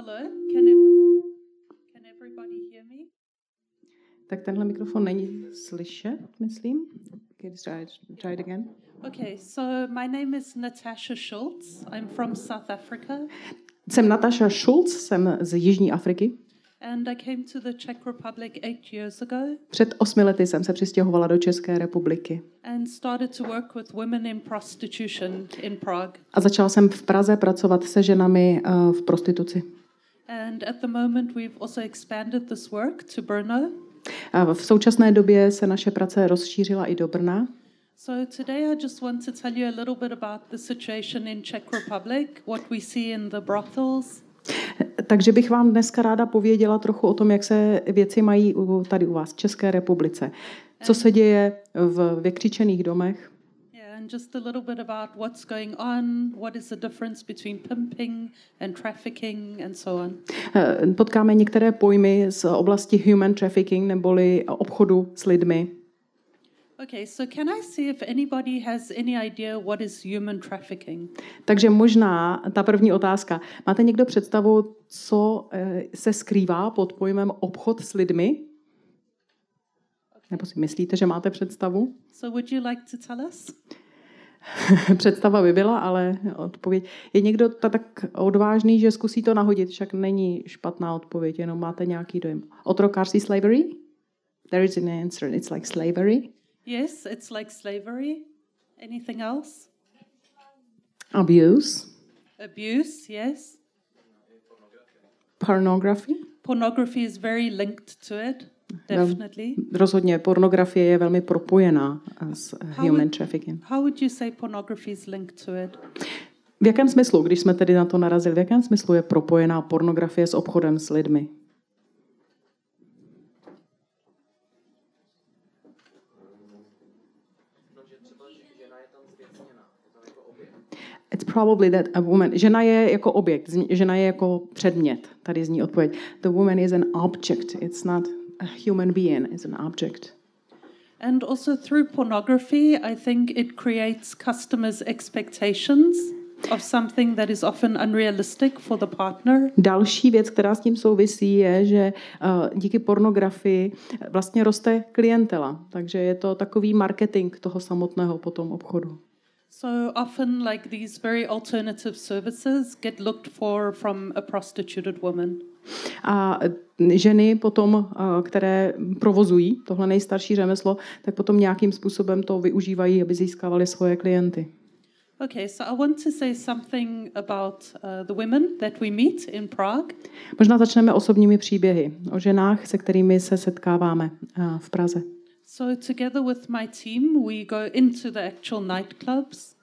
Hello, can, ev- can everybody hear me? Tak tenhle mikrofon není slyšet, myslím. Okay, try, try it again. Okay, so my name is Natasha Schultz. I'm from South Africa Jsem Natasha Schulz, jsem z Jižní Afriky. and I came to the Czech Republic eight years ago Před osmi lety jsem se přistěhovala do České republiky. and started to work with women in prostitution in Prague. A začala jsem v Praze pracovat se ženami eh, v prostituci. And at the moment, we've also expanded this work to Brno. A v současné době se naše práce rozšířila i do Brna. So today, I just want to tell you a little bit about the situation in Czech Republic, what we see in the brothels, Takže bych vám dneska ráda pověděla trochu o tom, jak se věci mají tady u vás v České republice. Co se děje v vykřičených domech, and just a little bit about what's going on, what is the difference between pimping and trafficking, and so on. Eh, Potkáme některé pojmy z oblasti human trafficking neboli obchodu s lidmi. Okay, so can I see if anybody has any idea what is human trafficking? Takže možná ta první otázka. Máte někdo představu, co eh, se skrývá pod pojmem obchod s lidmi? Nebo si myslíte, že máte představu? So would you like to tell us? Představa by byla, ale odpověď. Je někdo ta tak odvážný, že zkusí to nahodit, však není špatná odpověď, jenom máte nějaký dojem. Otrokářství slavery? There is an answer. It's like slavery. Yes, it's like slavery. Anything else? Abuse. Abuse, yes. Pornography. Pornography is very linked to it, definitely. Rozhodně pornografie je velmi propojená s How human would- trafficking. How would you say pornography is linked to it? V jakém smyslu, když jsme tedy na to narazili, v jakém smyslu je propojená pornografie s obchodem s lidmi? It's probably that a woman, žena je jako objekt, žena je jako předmět. Tady zní odpověď. The woman is an object. It's not a human being, it's an object. And also through pornography, I think it creates customers' expectations of something that is often unrealistic for the partner. Další věc, která s tím souvisí, je, že uh, díky pornografii vlastně roste klientela. Takže je to takový marketing toho samotného potom obchodu. So often, like these very alternative services get looked for from a prostituted woman. A ženy potom, které provozují tohle nejstarší řemeslo, tak potom nějakým způsobem to využívají, aby získávaly svoje klienty. Okay, so I want to say something about uh, the women that we meet in Prague. Možná začneme osobními příběhy o ženách, se kterými se setkáváme uh, v Praze. So together with my team, we go into the actual nightclubs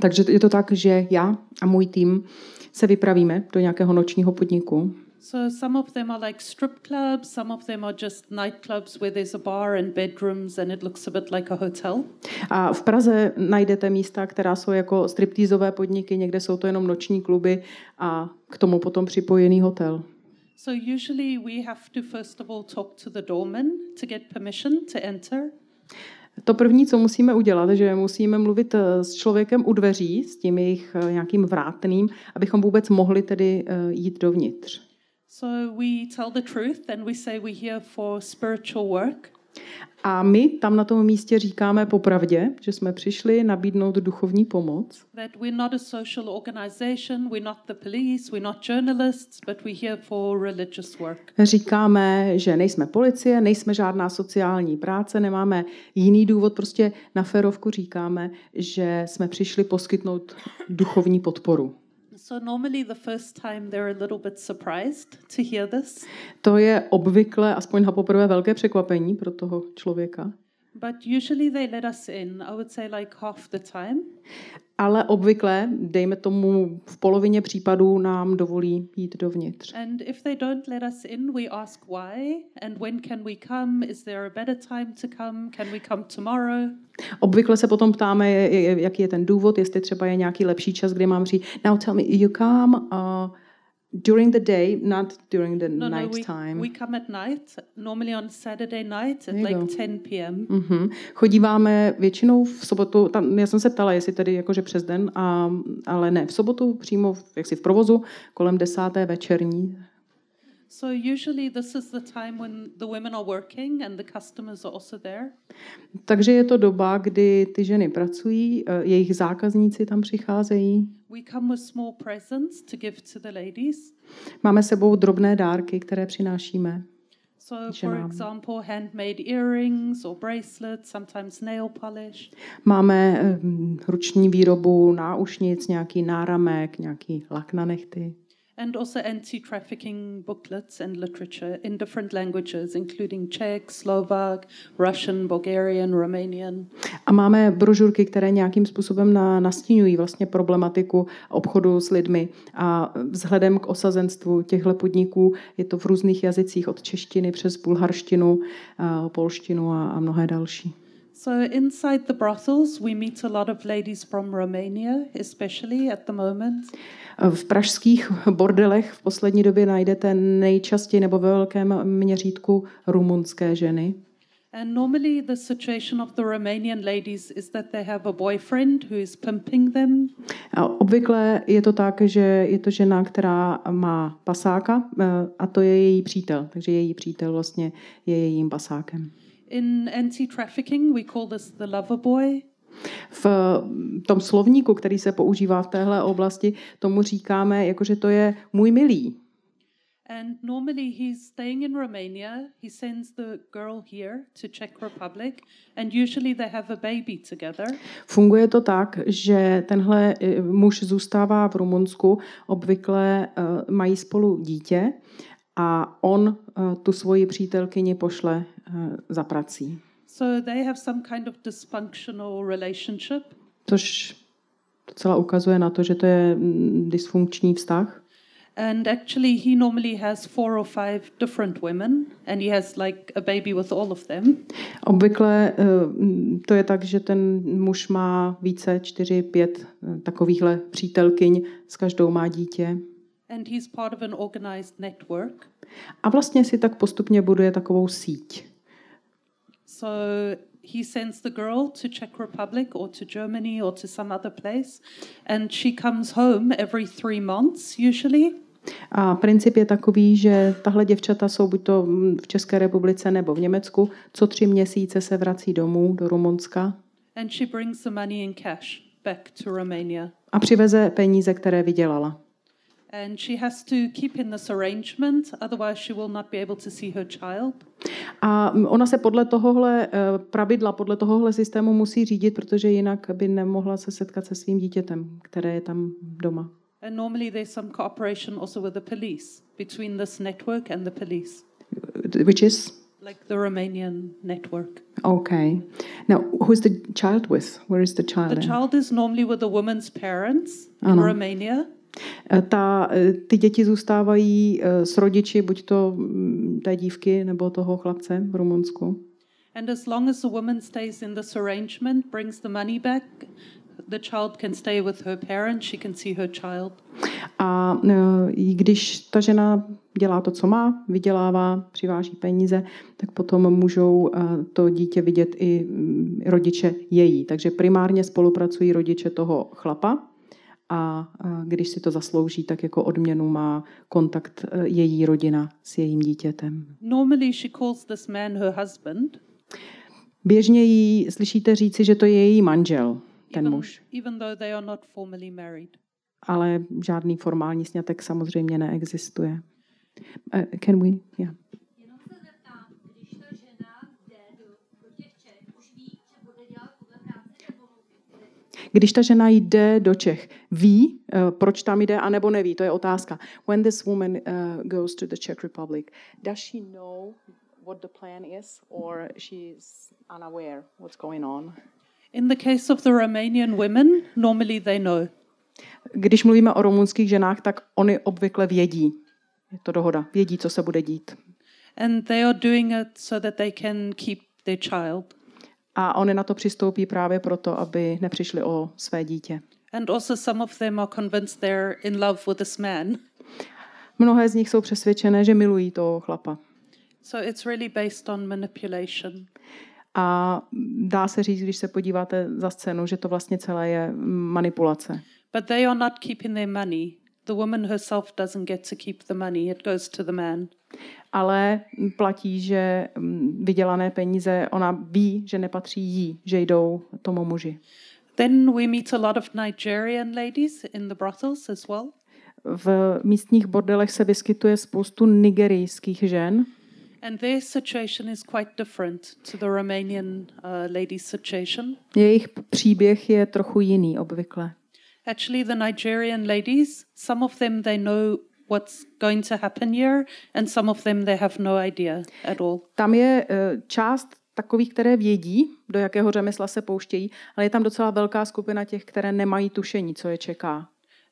Takže je to tak, že já a můj tým se vypravíme do nějakého nočního podniku So some of them are like strip clubs, some of them are just nightclubs where there's a bar and bedrooms and it looks a bit like a hotel. A v Praze najdete místa, která jsou jako striptýzové podniky, někde jsou to jenom noční kluby a k tomu potom připojený hotel. So usually we have to first of all talk to the doorman to get permission to enter. To první, co musíme udělat, že musíme mluvit eh, s člověkem u dveří, s tím jejich eh, nějakým vrátným, abychom vůbec mohli tedy eh, jít dovnitř. So we tell the truth and we say we're here for spiritual work. A my tam na tom místě říkáme popravdě, že jsme přišli nabídnout duchovní pomoc, That we're not a social organization, we're not the police, we're not journalists, but we're here for religious work. Říkáme, že nejsme policie, nejsme žádná sociální práce, nemáme jiný důvod, prostě na férovku říkáme, že jsme přišli poskytnout duchovní podporu. So normally the first time they're a little bit surprised to hear this, To je obvykle, aspoň na poprvé, velké překvapení pro toho člověka. But usually they let us in. I would say like half the time. Ale obvykle, dejme tomu v polovině případů, nám dovolí jít dovnitř. And if they don't let us in, we ask why and when can we come? Is there a better time to come? Can we come tomorrow? Obvykle se potom ptáme, jaký je ten důvod, jestli třeba je nějaký lepší čas, kdy mám říct, now tell me, you come, uh, during the day, not during the No, no, night we, time. we come at night, normally on Saturday night at like go. 10 p.m. Mhm. Chodíváme většinou v sobotu, tam, já jsem se ptala, jestli tedy jakože přes den, a, ale ne, v sobotu přímo v, jaksi v provozu kolem desáté večerní. So usually this is the time when the women are working and the customers are also there. Takže je to doba, kdy ty ženy pracují, eh, jejich zákazníci tam přicházejí. We come with small presents to give to the ladies. Máme sebou drobné dárky, které přinášíme. So, for example, handmade earrings or bracelets, sometimes nail polish. Máme eh, ruční výrobu náušnic, nějaký náramek, nějaký lak na nechty. And also anti trafficking booklets and literature in different languages, including Czech, Slovak, Russian, Bulgarian, Romanian. A máme brožurky, které nějakým způsobem na, nastínují vlastně problematiku obchodu s lidmi. A vzhledem k osazenstvu těchto podniků je to v různých jazycích, od češtiny přes bulharštinu, a polštinu a, a mnohé další. So, inside the brothels, we meet a lot of ladies from Romania, especially at the moment. V pražských bordelech v poslední době najdete nejčastěji nebo ve velkém měřítku rumunské ženy. And normally, the situation of the Romanian ladies is that they have a boyfriend who is pimping them, A obvykle je to tak, že je to žena, která má pasáka eh, a to je její přítel. Takže její přítel vlastně je jejím pasákem. In anti trafficking, we call this the lover boy. V tom slovníku, který se používá v téhle oblasti, tomu říkáme, jako že to je můj milý. And normally he's staying in Romania. He sends the girl here to Czech Republic, and usually they have a baby together. Funguje to tak, že tenhle eh, muž zůstává v Rumunsku, obvykle eh, mají spolu dítě a on eh, tu svoji přítelkyni pošle za prací. So they have some kind of dysfunctional relationship. Což docela ukazuje na to, že to je mm, dysfunkční vztah. And actually, he normally has four or five different women, and he has like a baby with all of them. Obvykle eh, mm, to je tak, že ten muž má více, čtyři, pět eh, takovýchhle přítelkyň, s každou má dítě. And he's part of an organized network. A vlastně si tak postupně buduje takovou síť. So he sends the girl to Czech Republic or to Germany or to some other place, and she comes home every three months usually. A princip je takový, že tahle děvčata jsou buď to v České republice nebo v Německu, co tři měsíce se vrací domů do Rumunska And she brings the money in cash back to Romania. a přiveze peníze, které vydělala. And she has to keep in this arrangement, otherwise, she will not be able to see her child. A ona se podle tohohle eh, pravidla, podle tohohle systému musí řídit, protože jinak by nemohla se setkat se svým dítětem, které je tam doma. And normally, there's some cooperation also with the police between this network and the police, Which is? like the Romanian network. Okay. Now, who is the child with? Where is the child? The then? child is normally with the woman's parents in Ano. Romania. Eh, Ta, eh, ty děti zůstávají eh, s rodiči, buď to mm, té dívky nebo toho chlapce v Rumunsku. And as long as the woman stays in this arrangement, brings the money back, the child can stay with her parents, she can see her child. A i když ta žena dělá to, co má, vydělává, přiváží peníze, tak potom můžou to dítě vidět i mm, rodiče její. Takže primárně spolupracují rodiče toho chlapa a když si to zaslouží, tak jako odměnu má kontakt eh, její rodina s jejím dítětem. Normally, she calls this man her husband, Běžně jí slyšíte říci, že to je její manžel, ten even, muž. even though they are not formally married. Ale žádný formální sňatek samozřejmě neexistuje. Uh, can we? Yeah. Když ta žena jde do Čech, ví, uh, proč tam jde, anebo neví, to je otázka. When this woman uh, goes to the Czech Republic, does she know what the plan is, or she's unaware what's going on? In the case of the Romanian women, normally they know. Když mluvíme o rumunských ženách, tak oni obvykle vědí. Je to dohoda. Vědí, co se bude dít. And they are doing it so that they can keep their child. A oni na to přistoupí právě proto, aby nepřišli o své dítě. And also, some of them are convinced they're in love with this man. Mnohé z nich jsou přesvědčené, že milují toho chlapa. So it's really based on manipulation. A dá se říct, když se podíváte za scénu, že to vlastně celé je manipulace. But they are not keeping their money. The woman herself doesn't get to keep the money, it goes to the man. Ale platí, že mm, vydělané peníze, ona ví, že nepatří jí, že jdou tomu muži. Then we meet a lot of Nigerian ladies in the brothels as well. V místních bordelech se vyskytuje spoustu nigerijských žen And their situation is quite different to the Romanian uh, ladies' situation. Jejich příběh je trochu jiný obvykle. Actually, the Nigerian ladies, some of them they know what's going to happen here, and some of them they have no idea at all. Tam je eh, část takových, které vědí, do jakého řemesla se pouštějí, ale je tam docela velká skupina těch, které nemají tušení, co je čeká.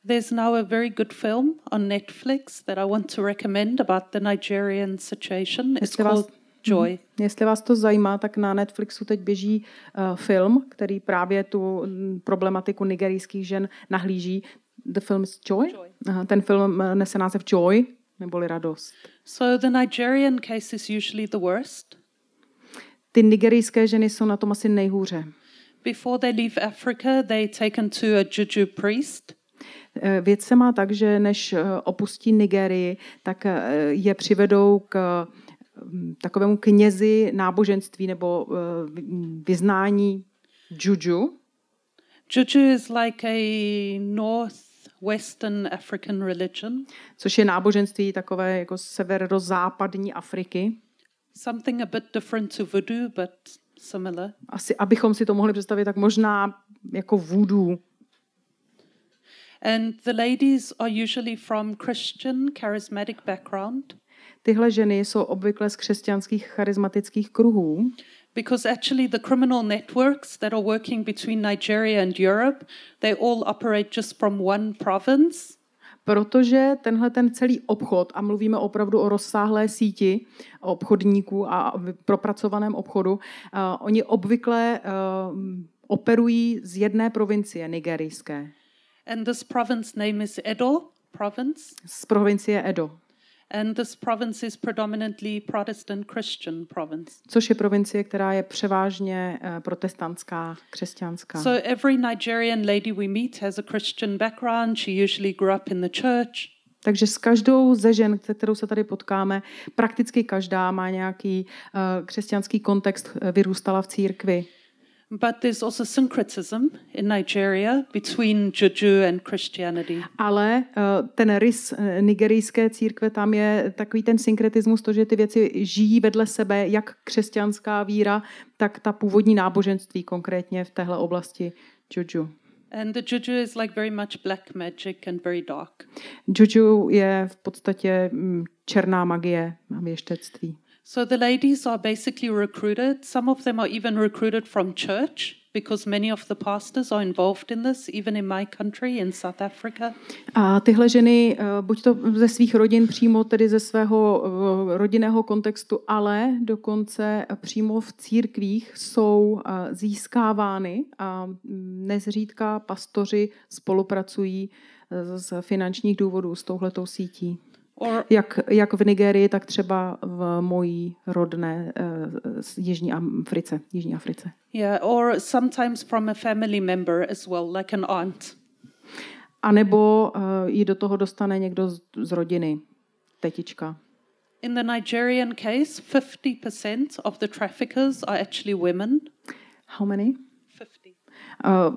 There's now a very good film on Netflix that I want to recommend about the Nigerian situation. It's called Joy. jestli vás to zajímá, tak na Netflixu teď běží uh, film, který právě tu mm, problematiku nigerijských žen nahlíží. The film is Joy. Joy. Aha, ten film eh, nese název Joy, neboli radost. So the Nigerian case is usually the worst. Ty nigerijské ženy jsou na tom asi nejhůře. Before they leave Africa, they taken to a juju priest. Eh, Věc se má tak, že než opustí Nigerii, tak je přivedou k takovému knězi náboženství nebo eh, vy- vyznání juju, Juju is like a northwestern African religion, což je náboženství takové jako severozápadní Afriky. something a bit different to voodoo, but similar. Asi, abychom si to mohli představit, tak možná jako voodoo. And the ladies are usually from Christian charismatic background Tyhle ženy jsou obvykle z křesťanských charismatických kruhů, because actually the criminal networks that are working between Nigeria and Europe, they all operate just from one province. protože tenhle ten celý obchod, a mluvíme opravdu o rozsáhlé síti obchodníků a propracovaném obchodu, uh, oni obvykle uh, operují z jedné provincie nigerijské, And this province name is Edo province. z provincie Edo, And this province is predominantly Protestant Christian province. což je provincie, která je převážně eh, protestantská, křesťanská. So every Nigerian lady we meet has a Christian background. She usually grew up in the church. Takže s každou ze žen, se kterou se tady potkáme, prakticky každá má nějaký uh, křesťanský kontext, eh, vyrůstala v církvi. But there's also syncretism in Nigeria between Juju and Christianity. Ale uh, ten rys eh, nigerijské církve, tam je takový ten synkretismus, to, že ty věci žijí vedle sebe, jak křesťanská víra, tak ta původní náboženství, konkrétně v téhle oblasti juju. And the Juju is like very much black magic and very dark. Juju je v podstatě mm, černá magie a věštectví. So the ladies are basically recruited. Some of them are even recruited from church because many of the pastors are involved in this, even in my country, in South Africa. A tyhle ženy, eh, buď to ze svých rodin přímo, tedy ze svého eh, rodinného kontextu, ale dokonce přímo v církvích jsou eh, získávány a mm, nezřídka pastoři spolupracují eh, z finančních důvodů s touhletou sítí. Jak, jak v Nigerii, tak třeba v mojí rodné z Jižní Africe. Jižní Africe. yeah, or sometimes from a family member as well, like an aunt. A nebo uh, ji do toho dostane někdo z, z rodiny, tetička. In the Nigerian case, 50% of the traffickers are actually women. How many? 50. Uh,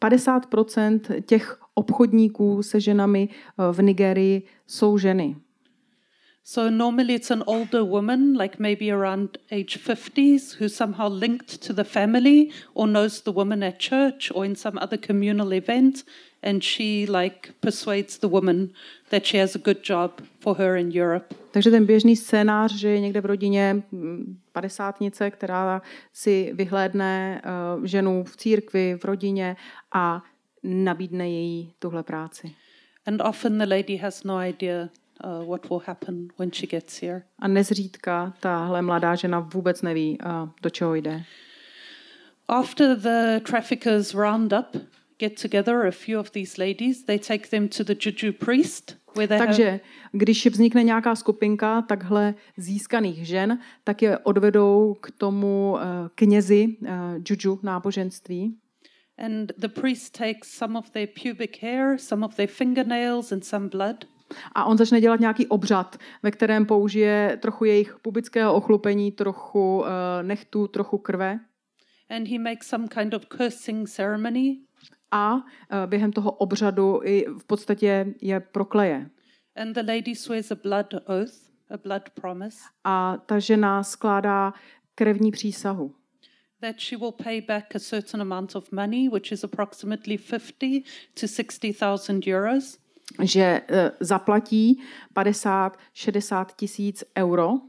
50% těch obchodníků se ženami uh, v Nigerii jsou ženy. So normally it's an older woman, like maybe around age 50s, who's somehow linked to the family or knows the woman at church or in some other communal event, and she like persuades the woman that she has a good job for her in Europe. Takže ten běžný scénář, že je někde v rodině mm, padesátnice, která si vyhlédne uh, ženu v církvi, v rodině a nabídne její tuhle práci. And often the lady has no idea uh, what will happen when she gets here. A nezřídka tahle mladá žena vůbec neví, uh, do čeho jde. After the traffickers round up get together, a few of these ladies, they take them to the juju priest, where they have Takže když vznikne nějaká skupinka takhle získaných žen, tak je odvedou k tomu eh, knězi eh, juju náboženství. And the priest takes some of their pubic hair, some of their fingernails, and some blood. A on začne dělat nějaký obřad, ve kterém použije trochu jejich pubického ochlupení, trochu eh, nechtu, trochu krve. And he makes some kind of cursing ceremony. A eh, během toho obřadu i v podstatě je prokleje. And the lady swears a blood oath, a blood promise, A ta žena skládá krevní přísahu, that she will pay back a certain amount of money, which is approximately 50 to 60,000 euros. že eh, zaplatí 50-60 tisíc euro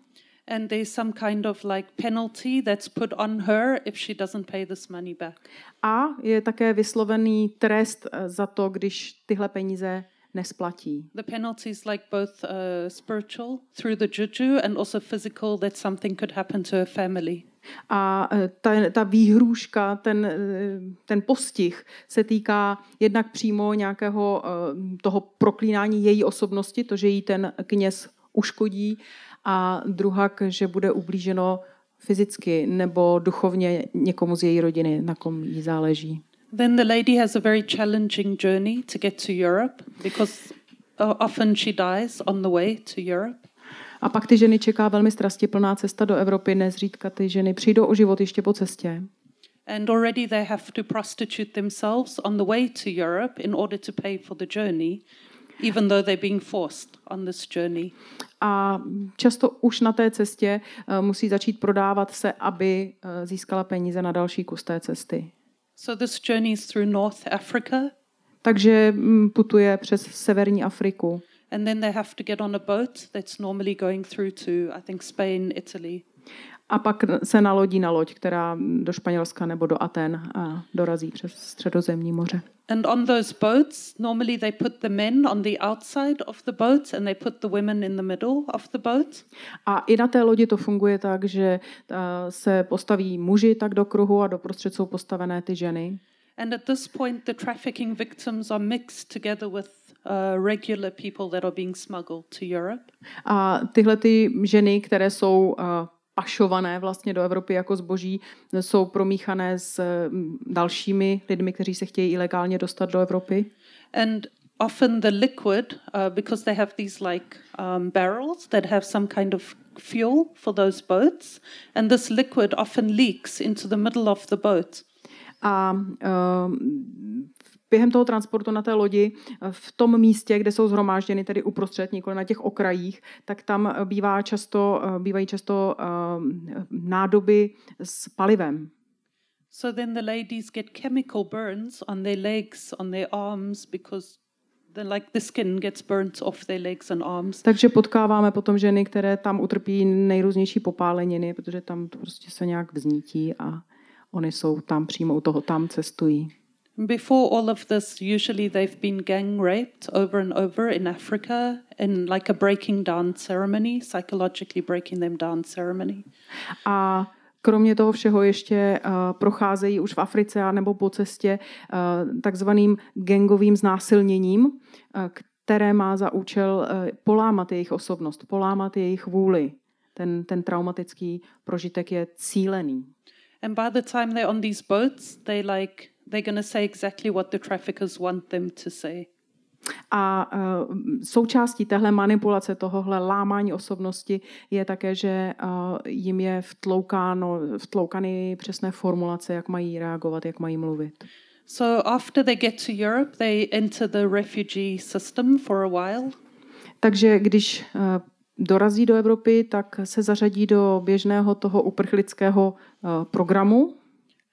And there's some kind of like penalty that's put on her if she doesn't pay this money back. a je také vyslovený trest eh, za to, když tyhle peníze nesplatí. The penalty is like both uh, spiritual through the juju and also physical that something could happen to her family. A eh, ta, ta výhrůžka, ten, eh, ten postih se týká jednak přímo nějakého eh, toho proklínání její osobnosti, to, že jí ten kněz uškodí, a druhak, že bude ublíženo fyzicky nebo duchovně někomu z její rodiny, na kom jí záleží. Then the lady has a very challenging journey to get to Europe because often she dies on the way to Europe. A pak ty ženy čeká velmi strastiplná cesta do Evropy, nezřídka ty ženy přijdou o život ještě po cestě. And already they have to prostitute themselves on the way to Europe in order to pay for the journey, even though they're being forced on this journey. A často už na té cestě eh, musí začít prodávat se, aby eh, získala peníze na další kus té cesty. So this journey is through North Africa, Takže mm, putuje přes severní Afriku. And then they have to get on a boat that's normally going through to, I think, Spain, Italy. A pak se nalodí na loď, která do Španělska nebo do Aten a dorazí přes středozemní moře. And on those boats, normally they put the men on the outside of the boat and they put the women in the middle of the boat. A i na té lodi to funguje tak, že eh, se postaví muži tak do kruhu a doprostřed jsou postavené ty ženy. And at this point, the trafficking victims are mixed together with uh, regular people that are being smuggled to Europe. A tyhle ty ženy, které jsou eh, pašované vlastně do Evropy jako zboží, jsou promíchané s dalšími lidmi, kteří se chtějí ilegálně dostat do Evropy. And often the liquid, uh, because they have these like um, barrels that have some kind of fuel for those boats, and this liquid often leaks into the middle of the boat. A um, během toho transportu na té lodi eh, v tom místě, kde jsou zhromážděny, tedy uprostřed, nikoli na těch okrajích, tak tam bývá často, eh, bývají často nádoby s palivem. So then the ladies get chemical burns on their legs, on their arms, because the, like the skin gets burnt off their legs and arms. Takže potkáváme potom ženy, které tam utrpí nejrůznější popáleniny, protože tam to prostě se nějak vznítí a oni jsou tam přímo u toho, tam cestují. Before all of this, usually they've been gang raped over and over in Africa in like a breaking down ceremony, psychologically breaking them down ceremony. A kromě toho všeho ještě uh, procházejí už v Africe a nebo po cestě uh, takzvaným gangovým znásilněním, uh, které má za účel uh, polámat jejich osobnost, polámat jejich vůli. Ten, ten traumatický prožitek je cílený. And by the time they're on these boats, they like they're going to say exactly what the traffickers want them to say. A uh, součástí téhle manipulace, tohohle lámání osobnosti je také, že uh, jim je vtloukáno, vtloukány přesné formulace, jak mají reagovat, jak mají mluvit. So after they get to Europe, they enter the refugee system for a while. Takže když uh, dorazí do Evropy, tak se zařadí do běžného toho uprchlického programu.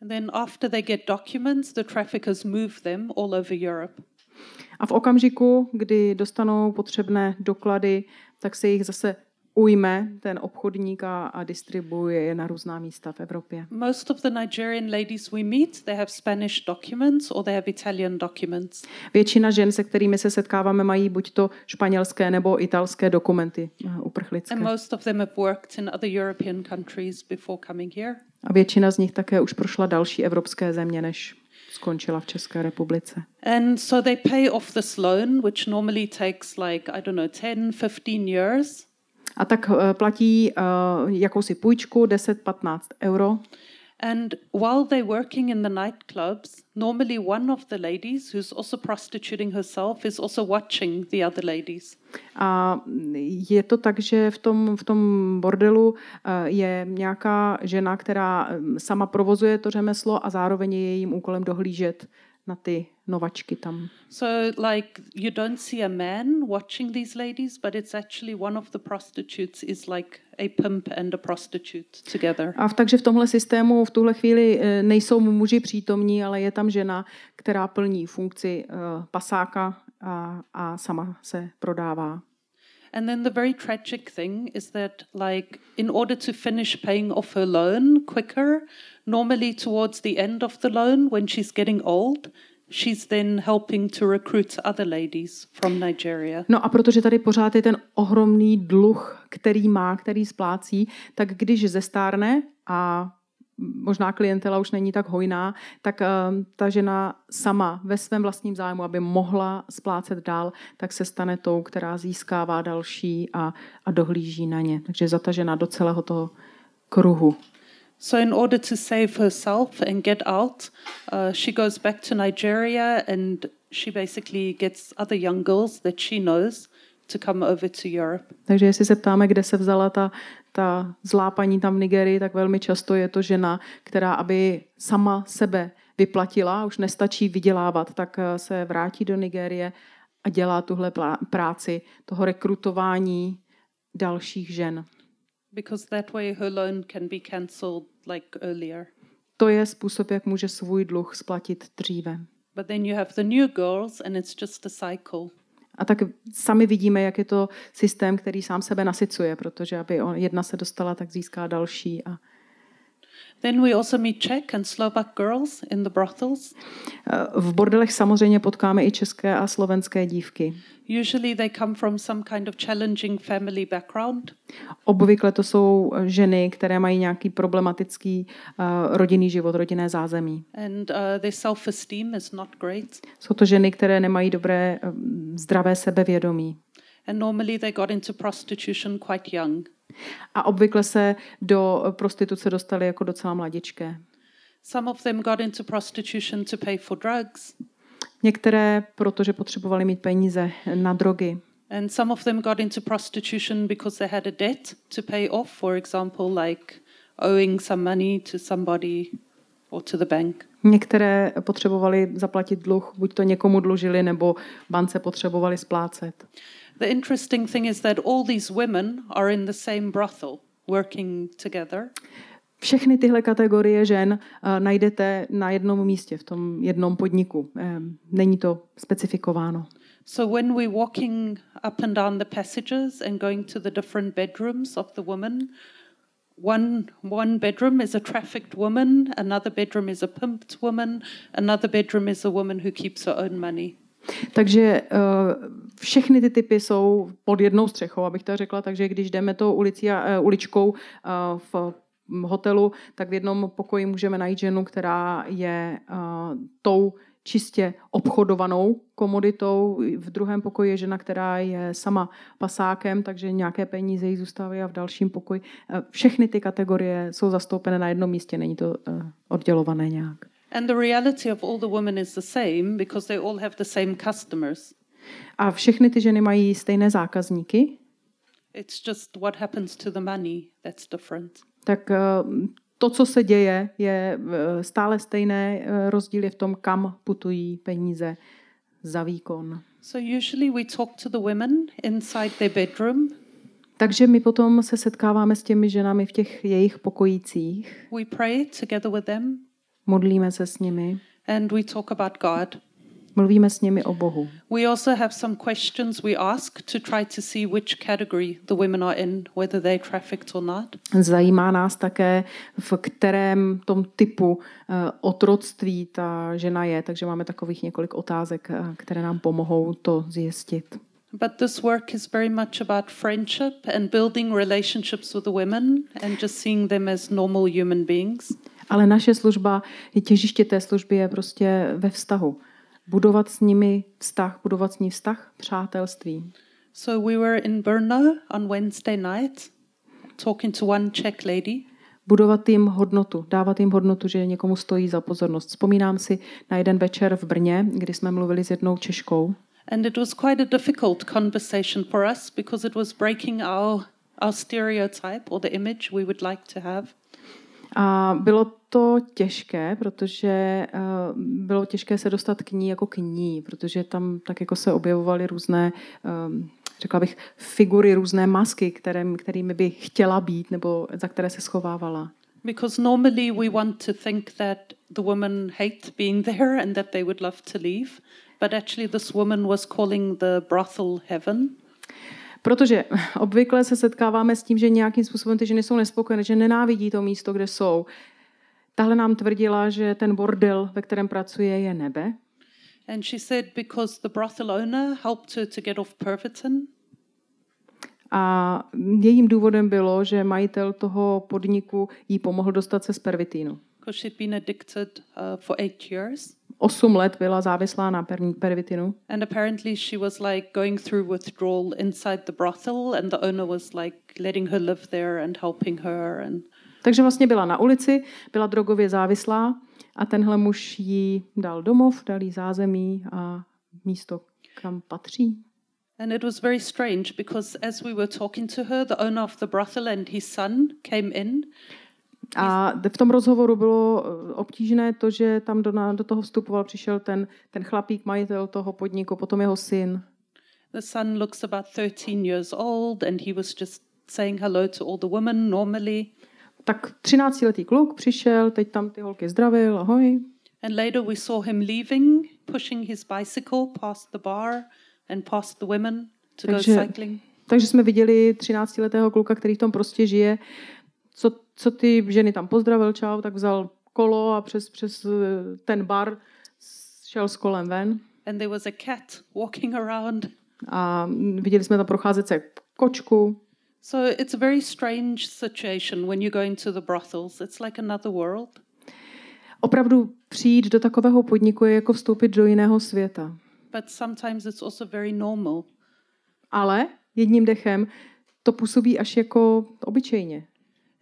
And then after they get documents, the traffickers move them all over Europe. A v okamžiku, kdy dostanou potřebné doklady, tak se jich zase ujme ten obchodník a, a distribuuje je na různá místa v Evropě. Most of the Nigerian ladies we meet, they have Spanish documents or they have Italian documents. Většina žen, se kterými se setkáváme, mají buď to španělské nebo italské dokumenty eh, uprchlické. And most of them have worked in other European countries before coming here. A většina z nich také už prošla další evropské země, než skončila v České republice. And so they pay off this loan, which normally takes like, I don't know, 10, 15 years. A tak eh, platí uh, jakousi půjčku 10-15 euro. And while they're working in the nightclubs, normally one of the ladies who's also prostituting herself is also watching the other ladies. A je to tak, že v tom, v tom bordelu eh, je nějaká žena, která sama provozuje to řemeslo a zároveň je jejím úkolem dohlížet na ty novačky tam. So, like, you don't see a man watching these ladies, but it's actually one of the prostitutes is like a pimp and a prostitute together. A v, takže v tomhle systému v tuhle chvíli eh, nejsou muži přítomní, ale je tam žena, která plní funkci uh, pasáka a, a sama se prodává. And then the very tragic thing is that, like, in order to finish paying off her loan quicker, normally towards the end of the loan, when she's getting old, she's then helping to recruit other ladies from Nigeria. No a protože tady pořád je ten ohromný dluh, který má, který splácí, tak když zestárne a možná klientela už není tak hojná, tak uh, ta žena sama ve svém vlastním zájmu, aby mohla splácet dál, tak se stane tou, která získává další a, a dohlíží na ně. Takže zatažena do celého toho kruhu. So, in order to save herself and get out, uh, she goes back to Nigeria and she basically gets other young girls that she knows to come over to Europe. Takže jestli se ptáme, kde se vzala ta, ta zlá paní tam v Nigerii, tak velmi často je to žena, která aby sama sebe vyplatila, už nestačí vydělávat, tak eh, se vrátí do Nigérie a dělá tuhle práci toho rekrutování dalších žen. Because that way her loan can be cancelled like earlier. To je způsob, jak může svůj dluh splatit dříve. But then you have the new girls and it's just a cycle. A tak sami vidíme, jak je to systém, který sám sebe nasycuje, protože aby jedna se dostala, tak získá další. A... Then we also meet Czech and Slovak girls in the brothels. V bordelech samozřejmě potkáme i české a slovenské dívky. Usually they come from some kind of challenging family background. Obvykle to jsou ženy, které mají nějaký problematický uh, rodinný život, rodinné zázemí. And uh, their self-esteem is not great. Jsou to ženy, které nemají dobré uh, zdravé sebevědomí. And normally they got into prostitution quite young. A obvykle se do prostituce dostali jako docela mladičké. Some of them got into prostitution to pay for drugs. Některé, protože potřebovali mít peníze na drogy. And some of them got into prostitution because they had a debt to pay off, for example, like owing some money to somebody or to the bank. Některé potřebovali zaplatit dluh, buď to někomu dlužili, nebo bance potřebovali splácet. The interesting thing is that all these women are in the same brothel, working together. Všechny tyhle kategorie žen uh, najdete na jednom místě, v tom jednom podniku. Um, není to specifikováno. So when we're walking up and down the passages and going to the different bedrooms of the women, one one bedroom is a trafficked woman, another bedroom is a pimped woman, another bedroom is a woman who keeps her own money. Takže uh, všechny ty typy jsou pod jednou střechou, abych to řekla, takže když jdeme tou ulicí a, uh, uličkou uh, v hotelu, tak v jednom pokoji můžeme najít ženu, která je tou čistě obchodovanou komoditou. V druhém pokoji je žena, která je sama pasákem, takže nějaké peníze jí zůstávají a v dalším pokoji. Všechny ty kategorie jsou zastoupené na jednom místě, není to oddělované nějak. And the reality of all the women is the same because they all have the same customers. A všechny ty ženy mají stejné zákazníky. It's just what happens to the money that's different. Tak eh, to, co se děje, je eh, stále stejné. Eh, rozdíl je v tom, kam putují peníze za výkon. So usually we talk to the women inside their bedroom. Takže my potom se setkáváme s těmi ženami v těch jejich pokojících. We pray together with them. Modlíme se s nimi. And we talk about God. Mluvíme s nimi o Bohu. We also have some questions we ask to try to see which category the women are in, whether they're trafficked or not. Zajímá nás také, v kterém tom typu uh, otroctví ta žena je, takže máme takových několik otázek, uh, které nám pomohou to zjistit. But this work is very much about friendship and building relationships with the women and just seeing them as normal human beings. Ale naše služba, je těžiště té služby je prostě ve vztahu. Budovat s nimi vztah, budovat s ní vztah, přátelství. So we were in Brno on Wednesday night talking to one Czech lady. Budovat jim hodnotu, dávat jim hodnotu, že někomu stojí za pozornost. Vzpomínám si na jeden večer v Brně, kdy jsme mluvili s jednou Češkou. And it was quite a difficult conversation for us because it was breaking our, our stereotype or the image we would like to have. A bylo to těžké, protože uh, bylo těžké se dostat k ní jako k ní, protože tam tak jako se objevovaly různé, um, řekla bych, figury, různé masky, které, kterými by chtěla být nebo za které se schovávala. Because normally we want to think that the being there and that they would love to leave, but actually this woman was calling the brothel heaven. Protože obvykle se setkáváme s tím, že nějakým způsobem ty ženy jsou nespokojené, že nenávidí to místo, kde jsou. Tahle nám tvrdila, že ten bordel, ve kterém pracuje, je nebe. And she said because the brothel owner helped her to get off Perverton, A jejím důvodem bylo, že majitel toho podniku jí pomohl dostat se z pervitínu. because she'd been addicted uh, for eight years. Osm let byla závislá na per- pervitinu. And apparently she was like going through withdrawal inside the brothel and the owner was like letting her live there and helping her and Takže vlastně byla na ulici, byla drogově závislá a tenhle muž jí dal domov, dal jí zázemí a místo, kam patří. and it was very strange because as we were talking to her the owner of the brothel and his son came in A v tom rozhovoru bylo eh, obtížné to, že tam do, na- do toho vstupoval, přišel ten, ten chlapík, majitel toho podniku, potom jeho syn. the son looks about 13 years old and he was just saying hello to all the women normally Tak 13-letý kluk přišel, teď tam ty holky zdravil, ahoj. and later we saw him leaving pushing his bicycle past the bar and past the women to go Takže- cycling Takže jsme viděli 13-letého kluka, který v tom prostě žije. Co, co ty ženy tam pozdravil, čau, tak vzal kolo a přes, přes eh, ten bar šel s kolem ven. and there was a cat walking around A viděli jsme tam procházet se kočku. So it's a very strange situation when you go into the brothels. It's like another world. Opravdu přijít do takového podniku je jako vstoupit do jiného světa. But sometimes it's also very normal. Ale jedním dechem to působí až jako obyčejně.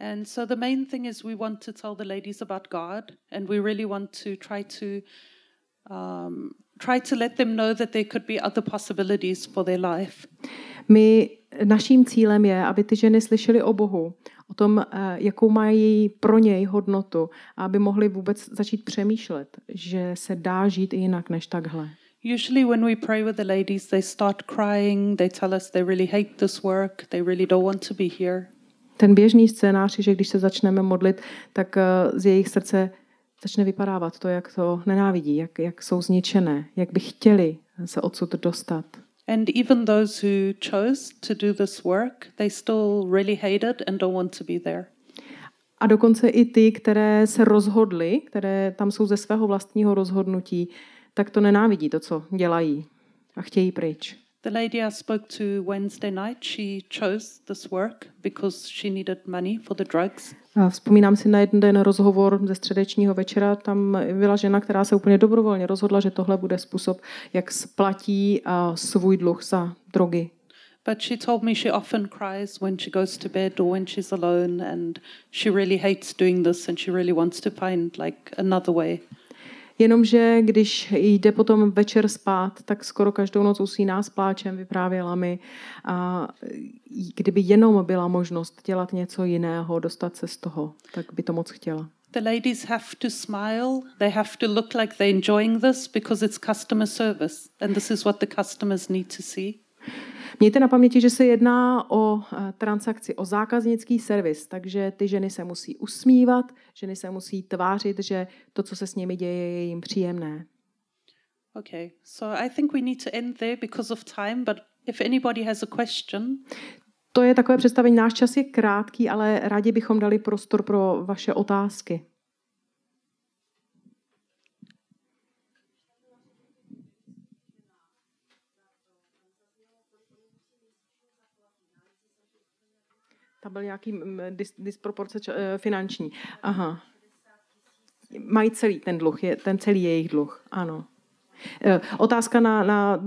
And so the main thing is we want to tell the ladies about God, and we really want to try to um, try to let them know that there could be other possibilities for their life. My, naším cílem je, aby ty ženy slyšely o Bohu, o tom, eh, jakou mají pro něj hodnotu, a aby mohly vůbec začít přemýšlet, že se dá žít i jinak než takhle. Usually, when we pray with the ladies, they start crying. They tell us they really hate this work. They really don't want to be here. Ten běžný scénář je, že když se začneme modlit, tak eh, z jejich srdce začne vypadávat to, jak to nenávidí, jak, jak jsou zničené, jak by chtěli se odsud dostat. And even those who chose to do this work, they still really hate it and don't want to be there. A dokonce i ty, které se rozhodly, které tam jsou ze svého vlastního rozhodnutí, tak to nenávidí to, co dělají a chtějí pryč. The lady I spoke to Wednesday night, she chose this work because she needed money for the drugs. A vzpomínám si na jeden den rozhovor ze středečního večera. Tam byla žena, která se úplně dobrovolně rozhodla, že tohle bude způsob, jak splatí svůj dluh za drogy. But she told me she often cries when she goes to bed or when she's alone, and she really hates doing this and she really wants to find like another way. Jenomže když jde potom večer spát, tak skoro každou noc usíná s pláčem, vyprávěla mi. A kdyby jenom byla možnost dělat něco jiného, dostat se z toho, tak by to moc chtěla. The ladies have to smile. They have to look like they're enjoying this because it's customer service, and this is what the customers need to see. Mějte na paměti, že se jedná o eh, transakci, o zákaznický servis, takže ty ženy se musí usmívat, ženy se musí tvářit, že to, co se s nimi děje, je jim příjemné. Okay, so I think we need to end there because of time, but if anybody has a question, To je takové představení. Náš čas je krátký, ale rádi bychom dali prostor pro vaše otázky. Tam byl nějaký mm, dis, disproporce ča- eh, finanční. Aha. Mají celý ten dluh, je, ten celý jejich dluh, ano. Eh, Otázka na, na,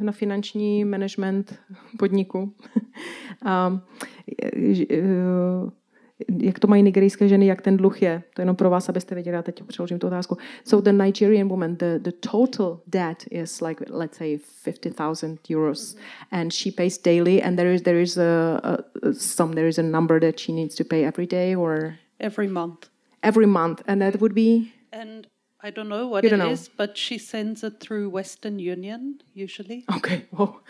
eh, na finanční management podniku. A, jak to mají nigerijské ženy, jak ten dluh je. To je jenom pro vás, abyste věděli, já teď přeložím tu otázku. So the Nigerian woman, the, the total debt is like, let's say, 50,000 euros. And she pays daily and there is, there is a, a, some, there is a number that she needs to pay every day or every month. every month. And that would be, And I don't know what You it don't know. is, but she sends it through Western Union usually. okay, wow.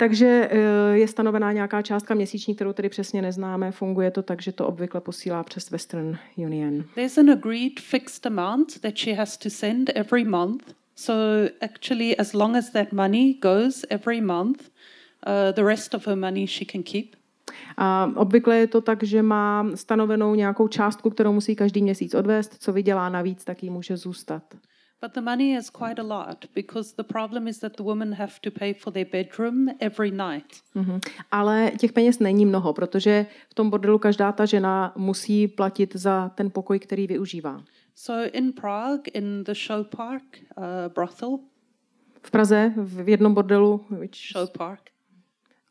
Takže eh, je stanovená nějaká částka měsíční, kterou tedy přesně neznáme. Funguje to tak, že to obvykle posílá přes Western Union. There's an agreed fixed amount that she has to send every month. So actually, as long as that money goes every month, uh, the rest of her money she can keep. A obvykle je to tak, že má stanovenou nějakou částku, kterou musí každý měsíc odvést. Co vydělá navíc, tak jí může zůstat. But the money is quite a lot because the problem is that the women have to pay for their bedroom every night. Mhm. Ale těch peněz není mnoho, protože v tom bordelu každá ta žena musí platit za ten pokoj, který využívá. So in Prague, in the show park, uh, brothel, V Praze v jednom bordelu, which, show park,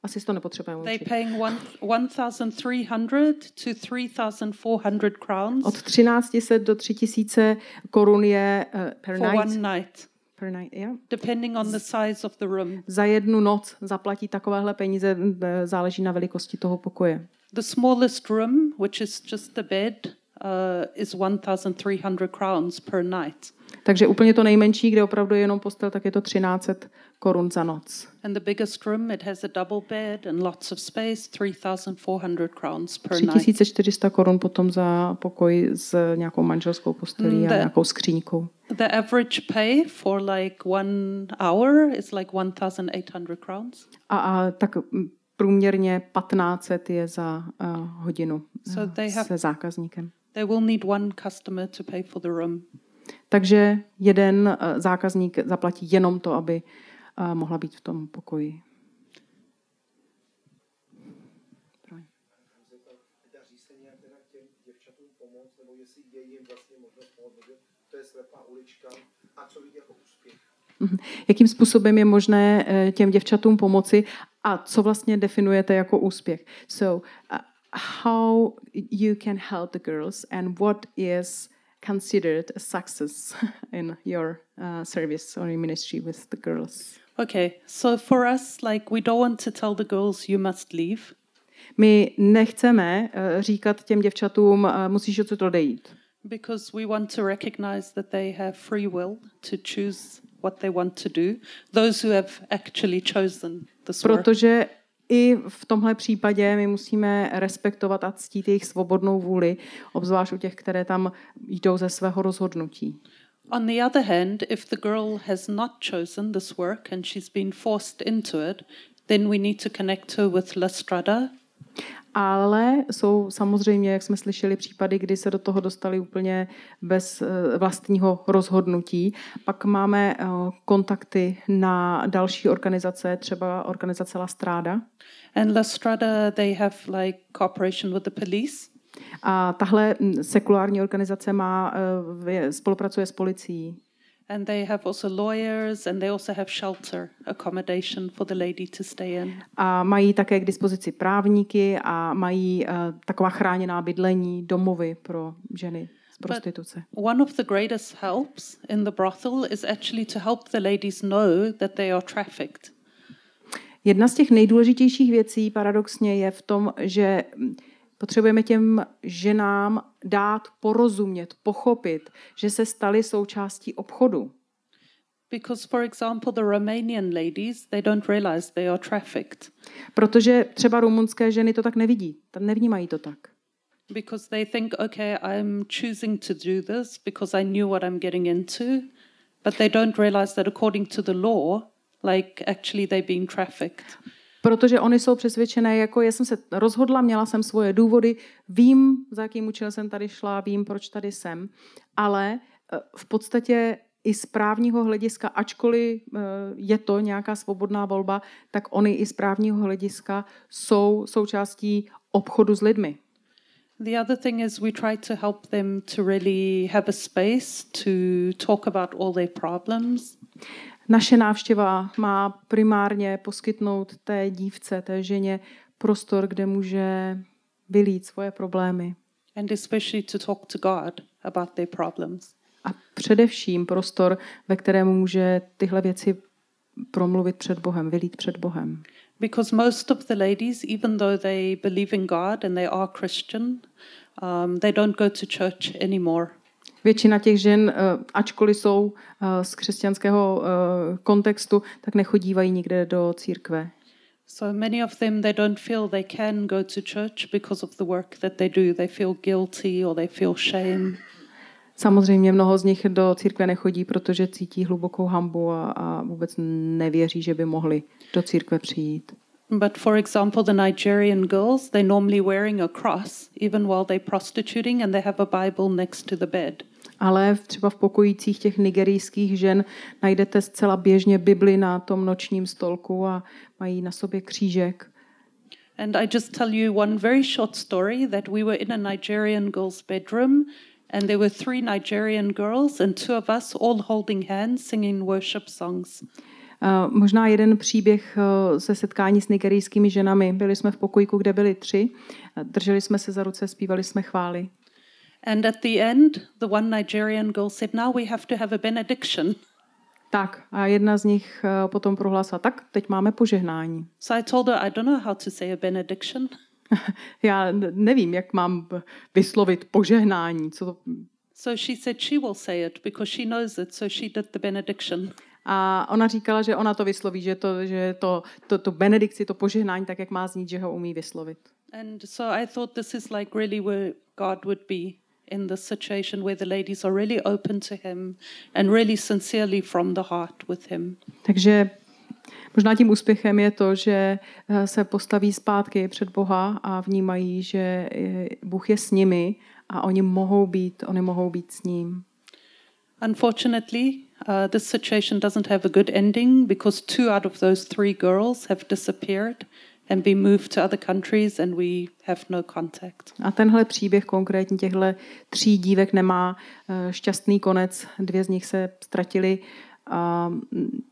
asi si to nepotřebujeme they're učit, paying one, 1,300 to 3,400 crowns od 1300 do 3000 korun je uh, per for night. one night, Per night yeah. depending on the size of the room. Za jednu noc zaplatí takovéhle peníze, eh, záleží na velikosti toho pokoje. The smallest room, which is just a bed, is 1,300 crowns per night. Takže úplně to nejmenší, kde opravdu je jenom postel, tak je to 1300 korun za noc. And the biggest room, it has a double bed and lots of space, 3,400 crowns per night. 3400 korun potom za pokoj s nějakou manželskou postelí Mm, a the- nějakou skříňkou. The average pay for like one hour is like 1,800 crowns. A, a tak mm, průměrně 1500 je za uh, hodinu So uh, they have- se zákazníkem. They will need one customer to pay for the room. Takže jeden uh, zákazník zaplatí jenom to, aby uh, mohla být v tom pokoji. Mhm. Jakým způsobem je možné eh, těm děvčatům pomoci a co vlastně definujete jako úspěch? So, how you can help the girls and what is considered a success in your uh, service or in ministry with the girls? Okay, so for us, like, we don't want to tell the girls you must leave. My nechceme eh, říkat těm děvčatům, eh, musíš odsud odejít. Because we want to recognize that they have free will to choose what they want to do. Those who have actually chosen this work. Protože i v tomhle případě my musíme respektovat a ctít jejich svobodnou vůli, obzvlášť u těch, které tam jdou ze svého rozhodnutí. On the other hand, if the girl has not chosen this work and she's been forced into it, then we need to connect her with La Strada. Ale jsou samozřejmě, jak jsme slyšeli, případy, kdy se do toho dostali úplně bez eh, vlastního rozhodnutí. Pak máme eh, kontakty na další organizace, třeba organizace La Strada. And La Strada, they have like cooperation with the police. A tahle mm, sekulární organizace má, eh, je- spolupracuje s policií. And they have also lawyers and they also have shelter accommodation for the lady to stay in. A mají také k dispozici právníky a mají uh, taková chráněná bydlení, domovy pro ženy z prostituce. One of the greatest helps in the brothel is actually to help the ladies know that they are trafficked. Jedna z těch nejdůležitějších věcí paradoxně je v tom, že potřebujeme těm ženám dát porozumět, pochopit, že se staly součástí obchodu. Because, for example, the Romanian ladies, they don't realize they are trafficked Protože třeba rumunské ženy to tak nevidí, tam nevnímají to tak. because they think, okay, I'm choosing to do this because I knew what I'm getting into, but they don't realize that according to the law, like actually they're being trafficked. Protože oni jsou přesvědčené, jako já jsem se rozhodla, měla jsem svoje důvody, vím, za jakým účelem jsem tady šla, vím, proč tady jsem, ale eh, v podstatě i z právního hlediska, ačkoliv eh, je to nějaká svobodná volba, tak oni i z právního hlediska jsou součástí obchodu s lidmi. The other thing is we try to help them to really have a space to talk about all their problems. Naše návštěva má primárně poskytnout té dívce, té ženě prostor, kde může vylít svoje problémy. and especially to talk to God about their problems. A především prostor, ve kterém může tyhle věci promluvit před Bohem, vylít před Bohem. Because most of the ladies, even though they believe in God and they are Christian, um, they don't go to church anymore. Většina těch žen, eh, ačkoliv jsou eh, z křesťanského eh, kontextu, tak nechodívají nikde do církve. So many of them, they don't feel they can go to church because of the work that they do. They feel guilty or they feel shame. Samozřejmě mnoho z nich do církve nechodí, protože cítí hlubokou hambu a, a vůbec nevěří, že by mohli do církve přijít. But for example, the Nigerian girls, they're normally wearing a cross even while they're prostituting and they have a Bible next to the bed. Ale třeba v pokojících těch nigerijských žen najdete zcela běžně Bibli na tom nočním stolku a mají na sobě křížek. And I just tell you one very short story that we were in a Nigerian girl's bedroom and there were three Nigerian girls and two of us all holding hands singing worship songs. Uh, možná jeden příběh uh, ze setkání s nigerijskými ženami. Byli jsme v pokojíku, kde byli tři, uh, drželi jsme se za ruce, zpívali jsme chvály. And at the end, the one Nigerian girl said, Now we have to have a benediction. Tak a jedna z nich potom prohlásila, tak teď máme požehnání. So I told her, I don't know how to say a benediction. Já nevím, jak mám vyslovit požehnání. Co to... So she said she will say it because she knows it. So she did the benediction. A ona říkala, že ona to vysloví, že to, že to, to, to benedikci, to požehnání, tak jak má znít, že ho umí vyslovit. And so I thought this is like really where God would be in this situation where the ladies are really open to Him and really sincerely from the heart with Him. Takže možná tím úspěchem je to, že eh, se postaví zpátky před Boha a vnímají, že eh, Bůh je s nimi a oni mohou být, oni mohou být s ním. Unfortunately, uh, this situation doesn't have a good ending because two out of those three girls have disappeared and been moved to other countries, and we have no contact. A tenhle příběh konkrétně těchto tří dívek nemá eh, šťastný konec. Dvě z nich se ztratily a mm,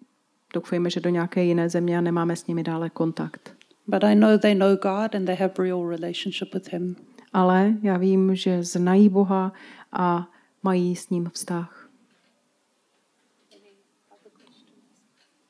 doufejme, že do nějaké jiné země a nemáme s nimi dále kontakt. But I know they know God and they have real relationship with Him. Ale já vím, že znají Boha a mají s ním vztah.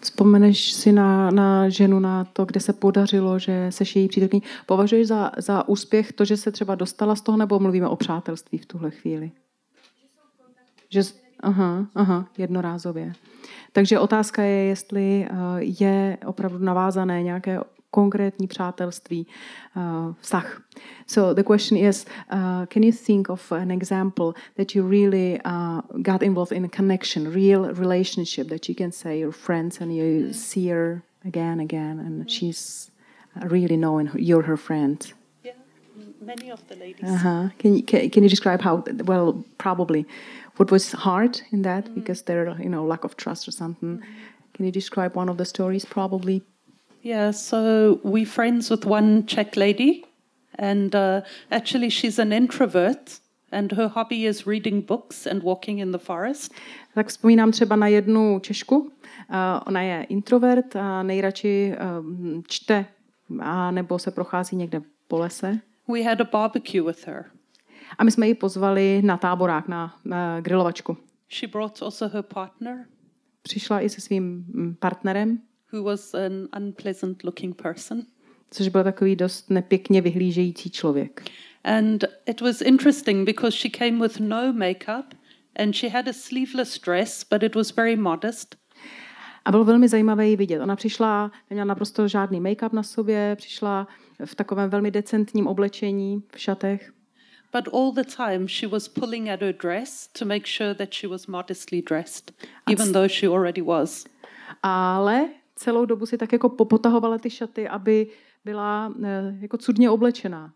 Vzpomeneš si na, na ženu, na to, kde se podařilo, že seš její přítelkyní. Považuješ za, za úspěch to, že se třeba dostala z toho, nebo mluvíme o přátelství v tuhle chvíli? Že, aha, aha, jednorázově. Takže otázka je, jestli uh, je opravdu navázané nějaké konkrétní přátelství, uh, vztah. So the question is, uh, can you think of an example that you really uh, got involved in a connection, real relationship that you can say you're friends and you see her again, again, and she's really knowing you're her friend. Yeah, many of the ladies. Uh-huh. Can you can, can you describe how? Well, probably what was hard in that because there, you know, lack of trust or something. Can you describe one of the stories? Probably. Yeah, so we're friends with one Czech lady, and uh, actually, she's an introvert, and her hobby is reading books and walking in the forest. Tak vzpomínám třeba na jednu Češku. Uh, ona je introvert a nejradši um, čte a nebo se prochází někde po lese. We had a barbecue with her. A my jsme ji pozvali na táborák, na, na grilovačku. She brought also her partner, Přišla i se svým mm, partnerem, who was an unpleasant looking person. což byl takový dost nepěkně vyhlížející člověk. And it was interesting because she came with no makeup and she had a sleeveless dress, but it was very modest. A bylo velmi zajímavé ji vidět. Ona přišla, neměla naprosto žádný make-up na sobě, přišla v takovém velmi decentním oblečení, v šatech. But all the time she was pulling at her dress to make sure that she was modestly dressed, even though she already was. Ale celou dobu si tak jako popotahovala ty šaty, aby byla eh, jako cudně oblečená.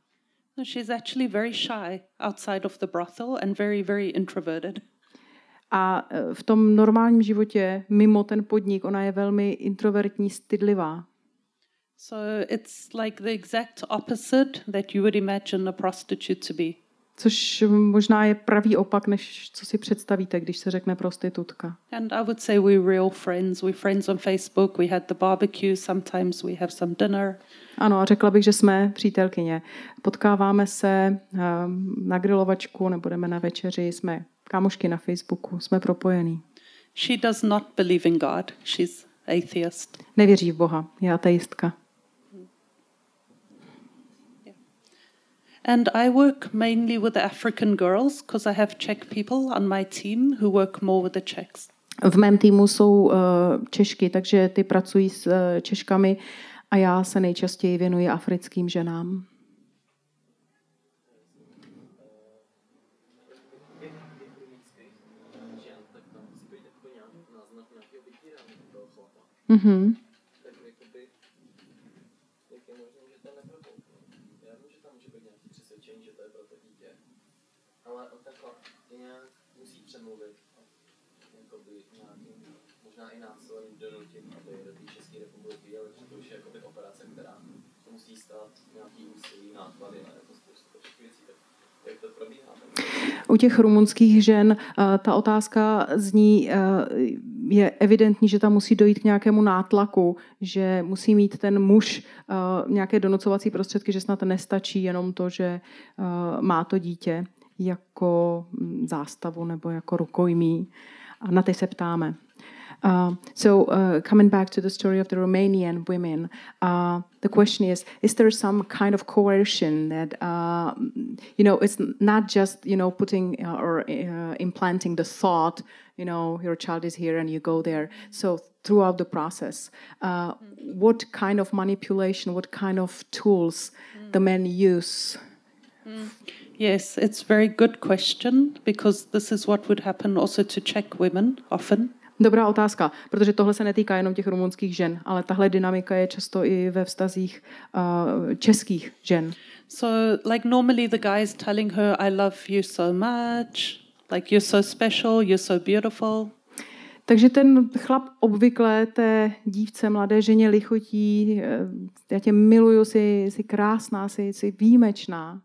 No, she's actually very shy outside of the brothel and very, very introverted. A eh, v tom normálním životě, mimo ten podnik, ona je velmi introvertní, stydlivá. So it's like the exact opposite that you would imagine a prostitute to be. Což možná je pravý opak, než co si představíte, když se řekne prostitutka. And I would say we're real friends. We're friends on Facebook. We had the barbecue. Sometimes we have some dinner. Ano, a řekla bych, že jsme přítelkyně. Potkáváme se um, na grilovačku, nebo jdeme na večeři, jsme kámošky na Facebooku, jsme propojení. She does not believe in God. She's atheist. Nevěří v Boha, je ateistka. And I work mainly with African girls because I have Czech people on my team who work more with the Czechs. V mém týmu jsou uh, Češky, takže ty pracují s uh, Češkami a já se nejčastěji věnuji africkým ženám. Mhm. Tak jakoby, jak je možné, že to nepropoukne? Já vím, že tam může být nějaké přesvědčení, že to je pro to dítě, ale on ten chlap je nějak musí přemluvit a jakoby nějakým, možná i násilím donutit, aby do té České republiky jel, že to už je jakoby operace, která to musí stát U těch rumunských žen eh, ta otázka zní, eh, je evidentní, že tam musí dojít k nějakému nátlaku, že musí mít ten muž eh, nějaké donucovací prostředky, že snad nestačí jenom to, že má to dítě jako mm, zástavu nebo jako rukojmí. A na ty se ptáme. Uh, so, uh, coming back to the story of the Romanian women, uh, the question is: Is there some kind of coercion that uh, you know? It's not just you know putting uh, or uh, implanting the thought. You know, your child is here and you go there. So throughout the process, what kind of manipulation, what kind of tools the men use? Yes, it's a very good question because this is what would happen also to Czech women often. Dobrá otázka, protože tohle se netýká jenom těch rumunských žen, ale tahle dynamika je často i ve vztazích uh, českých žen. So, like normally the guy is telling her, I love you so much, like you're so special, you're so beautiful. Takže ten chlap obvykle té dívce, mladé ženě lichotí, eh, já tě miluju, jsi, jsi krásná, jsi, jsi výjimečná.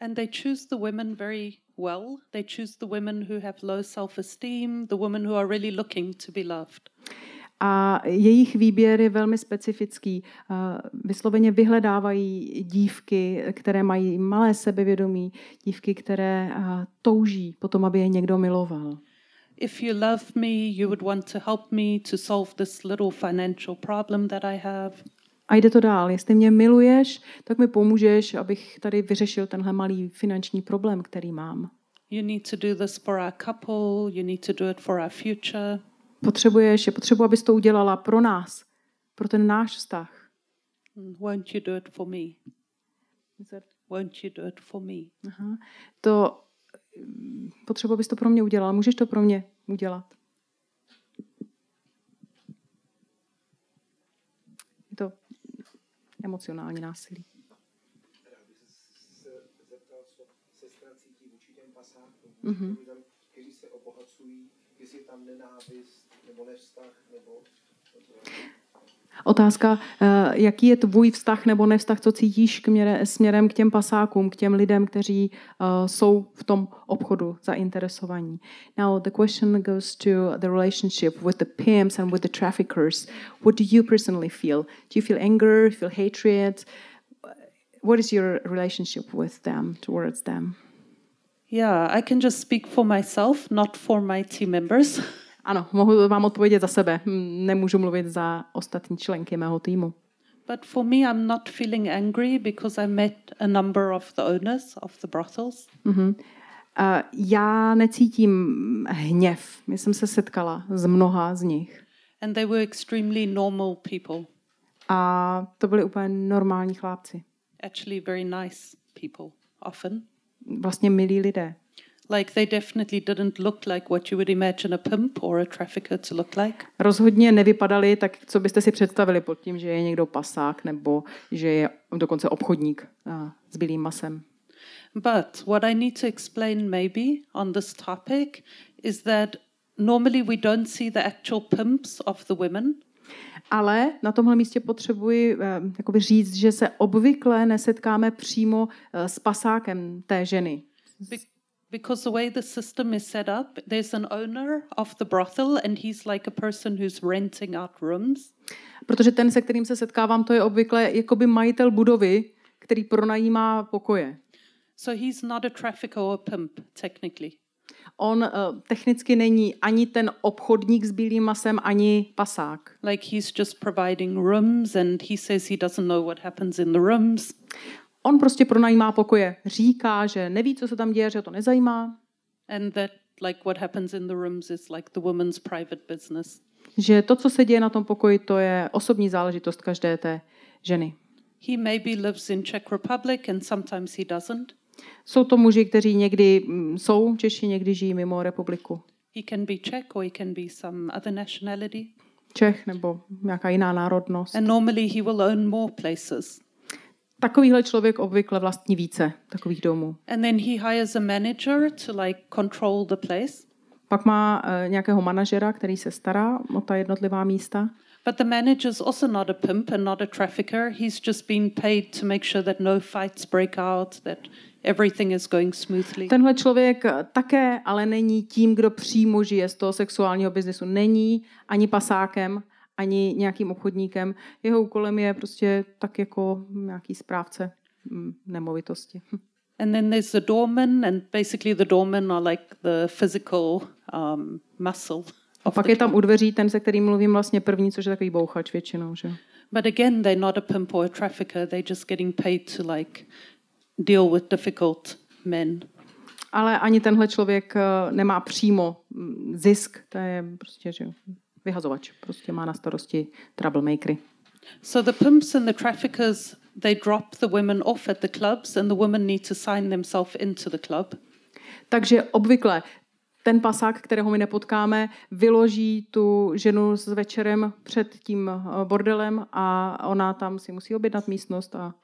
And they choose the women very well. They choose the women who have low self esteem, the women who are really looking to be loved. A jejich výběr je velmi specifický. Vysloveně vyhledávají dívky, které mají malé sebevědomí, dívky, které touží potom, aby je někdo miloval. If you love me, you would want to help me to solve this little financial problem that I have. A jde to dál. Jestli mě miluješ, tak mi pomůžeš, abych tady vyřešil tenhle malý finanční problém, který mám. You need to do this for our couple, you need to do it for our future. Potřebuješ, je potřebu, abys to udělala pro nás, pro ten náš vztah. Mm, won't you do it for me? Won't you do it for me? Aha. To potřebu, abys to pro mě udělala. Můžeš to pro mě udělat? Je to emocionální násilí. Rád bych se zeptal, co sestra cítí vůči těm pasákům, lidem, kteří se obohacují, jestli je tam nenávist, nebo nevztah, nebo, nebo Otázka, eh, jaký je tvůj vztah nebo nevztah, co cítíš k měre, směrem k těm pasákům, k těm lidem, kteří uh, jsou v tom obchodu zainteresovaní. Now the question goes to the relationship with the pimps and with the traffickers. What do you personally feel? Do you feel anger, feel hatred? What is your relationship with them, towards them? Yeah, I can just speak for myself, not for my team members. Ano, mohu vám odpovědět za sebe. Nemůžu mluvit za ostatní členky mého týmu. But for me, I'm not feeling angry because I met a number of the owners of the brothels. Mhm. A já necítím hněv. Já jsem se setkala s mnoha z nich. And they were extremely normal people, A to byli úplně normální chlápci. actually very nice people, often. Vlastně milí lidé. Like they definitely didn't look like what you would imagine a pimp or a trafficker to look like. Rozhodně nevypadali tak, co byste si představili pod tím, že je někdo pasák nebo že je dokonce obchodník s bílým masem. But what I need to explain maybe on this topic is that normally we don't see the actual pimps of the women. Ale na tomhle místě potřebuji eh, jakoby říct, že se obvykle nesetkáme přímo eh, s pasákem té ženy. Be- because the way the system is set up, there's an owner of the brothel and he's like a person who's renting out rooms. Protože ten, se kterým se setkávám, to je obvykle jakoby majitel budovy, který pronajímá pokoje. So he's not a trafficker or a pimp, technically. On uh, technicky není ani ten obchodník s bílým masem, ani pasák. Like he's just providing rooms and he says he doesn't know what happens in the rooms. On prostě pronajímá pokoje. Říká, že neví, co se tam děje, že ho to nezajímá, And that like what happens in the rooms is like the woman's private business. že to, co se děje na tom pokoji, to je osobní záležitost každé té ženy. He maybe lives in Czech Republic and sometimes he doesn't. Jsou to muži, kteří někdy mm, jsou Češi, někdy žijí mimo republiku. He can be Czech or he can be some other nationality. Čech nebo nějaká jiná národnost. And normally he will own more places. Takovýhle člověk obvykle vlastní více takových domů. And then he hires a manager to like control the place. Pak má eh, nějakého manažera, který se stará o ta jednotlivá místa. But the manager's also not a pimp and not a trafficker. He's just been paid to make sure that no fights break out, that everything is going smoothly. Tenhle člověk eh, také ale není tím, kdo přímo žije z toho sexuálního biznesu. Není ani pasákem, ani nějakým obchodníkem. Jeho úkolem je prostě tak jako nějaký správce mm, nemovitosti. And then there's the doorman, and basically the doormen are like the physical um, muscle. A pak je tam u dveří ten, se kterým mluvím vlastně první, což je takový bouchač většinou. Že? But again, they're not a pimp or a trafficker. They're just getting paid to like deal with difficult men. Ale ani tenhle člověk eh, nemá přímo mm, zisk, to je prostě že vyhazovač. Prostě má na starosti troublemakery. So the pimps and the traffickers, they drop the women off at the clubs, and the women need to sign themselves into the club. Takže obvykle ten pasák, kterého my nepotkáme, vyloží tu ženu s večerem před tím eh, bordelem a ona tam si musí objednat místnost a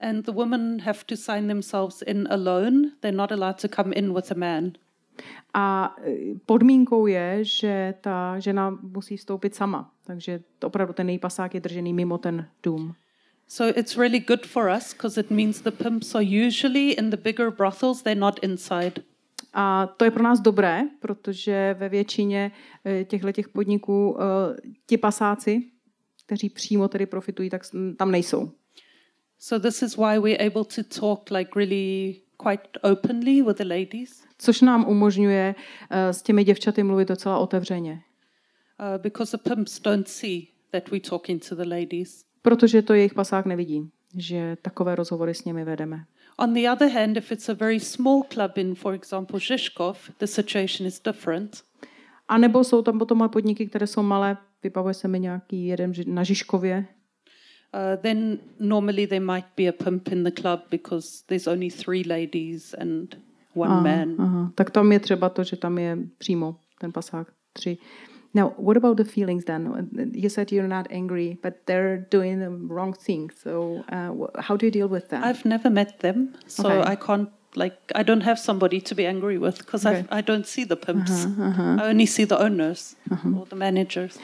And the women have to sign themselves in alone. They're not allowed to come in with a man. A eh, podmínkou je, že ta žena musí vstoupit sama. Takže to opravdu ten její pasák je držený mimo ten dům. So it's really good for us because it means the pimps are usually in the bigger brothels, they're not inside. A to je pro nás dobré, protože ve většině těchto těch podniků eh, ti pasáci, kteří přímo tedy profitují, tak tam nejsou. So this is why we're able to talk like really quite openly with the ladies Což nám umožňuje eh, s těmi děvčaty mluvit docela otevřeně. uh, because the pimps don't see that we're talking to the ladies. Protože to jejich pasák nevidí, že takové rozhovory s nimi vedeme. On the other hand, if it's a very small club in, for example, Žižkov, the situation is different. A nebo jsou tam potom podniky, které jsou malé, vybavuje se mi nějaký jeden na Žižkově, Uh, then normally there might be a pimp in the club because there's only three ladies and one man. Aha. Tak tam je třeba to, že tam je přímo ten pasák tři. Now, what about the feelings then? You said you're not angry, but they're doing the wrong thing. So, uh, how do you deal with that? I've never met them, so Okay. I can't like I don't have somebody to be angry with because Okay. I don't see the pimps. I only see the owners or the managers.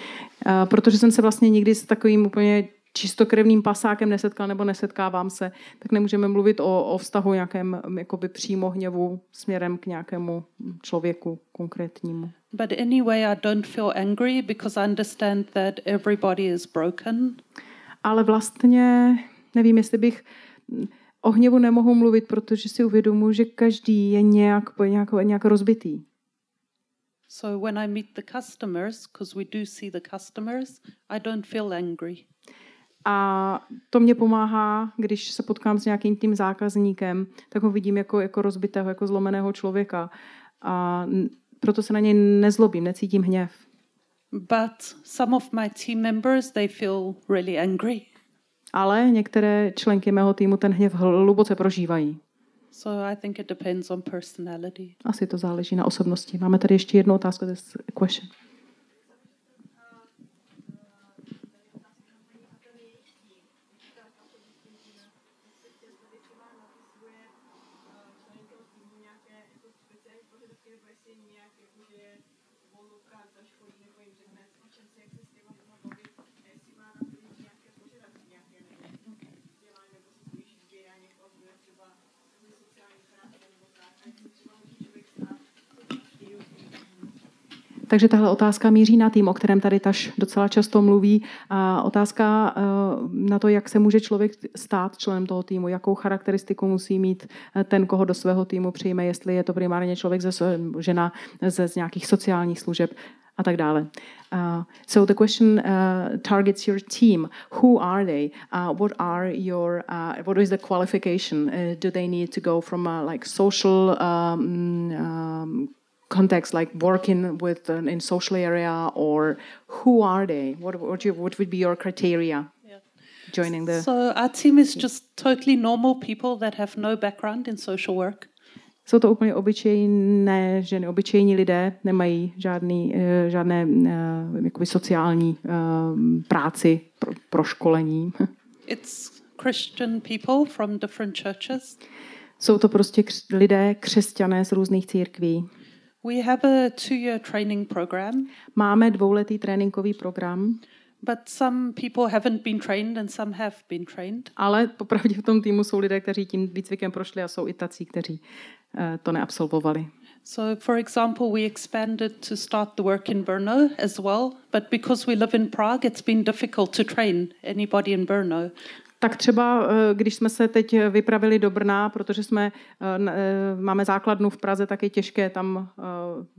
Uh, protože jsem se vlastně nikdy s takovým úplně čistokrevným pasákem nesetkal nebo nesetkávám se, tak nemůžeme mluvit o, o vztahu nějakém jakoby přímo hněvu směrem k nějakému člověku konkrétnímu. But anyway, I don't feel angry because I understand that everybody is broken. Ale vlastně nevím, jestli bych o hněvu nemohu mluvit, protože si uvědomuji, že každý je nějak, nějak, nějak rozbitý. So when I meet the customers, because we do see the customers, I don't feel angry. A to mě pomáhá, když se potkám s nějakým tím zákazníkem, tak ho vidím jako, jako rozbitého, jako zlomeného člověka. A proto se na něj nezlobím, necítím hněv. But some of my team members, they feel really angry. Ale některé členky mého týmu ten hněv hluboce prožívají. So I think it depends on personality. Asi to záleží na osobnosti. Máme tady ještě jednu otázku, this question. бассейне, как были волокат зашкольный, вы же знаете, чем секс Takže tahle otázka míří na tým, o kterém tady Taš docela často mluví. A otázka eh, na to, jak se může člověk stát členem toho týmu, jakou charakteristiku musí mít eh, ten, koho do svého týmu přijme, jestli je to primárně člověk ze žena ze z nějakých sociálních služeb a tak dále. Uh, so the question uh, targets your team. Who are they? Uh, what are your what is the qualification? Do they need to go from uh, like social um, um, context like working with an in social area or who are they what what, you, what would be your criteria joining the so our team is just totally normal people that have no background in social work Jsou to úplně obyčejné ženy, obyčejní lidé, nemají žádný, uh, žádné uh, jakoby sociální uh, práci, pro, pro školení. It's Christian people from different churches. Jsou to prostě lidé, křesťané z různých církví. We have a two-year training program. Máme dvouletý tréninkový program. But some people haven't been trained and some have been trained. Ale popravdě v tom týmu jsou lidé, kteří tím výcvikem prošli a jsou i tací, kteří uh, to neabsolvovali. So, for example, we expanded to start the work in Brno as well, but because we live in Prague, it's been difficult to train anybody in Brno. Tak třeba, eh, když jsme se teď vypravili do Brna, protože jsme, eh, eh, máme základnu v Praze, tak je těžké tam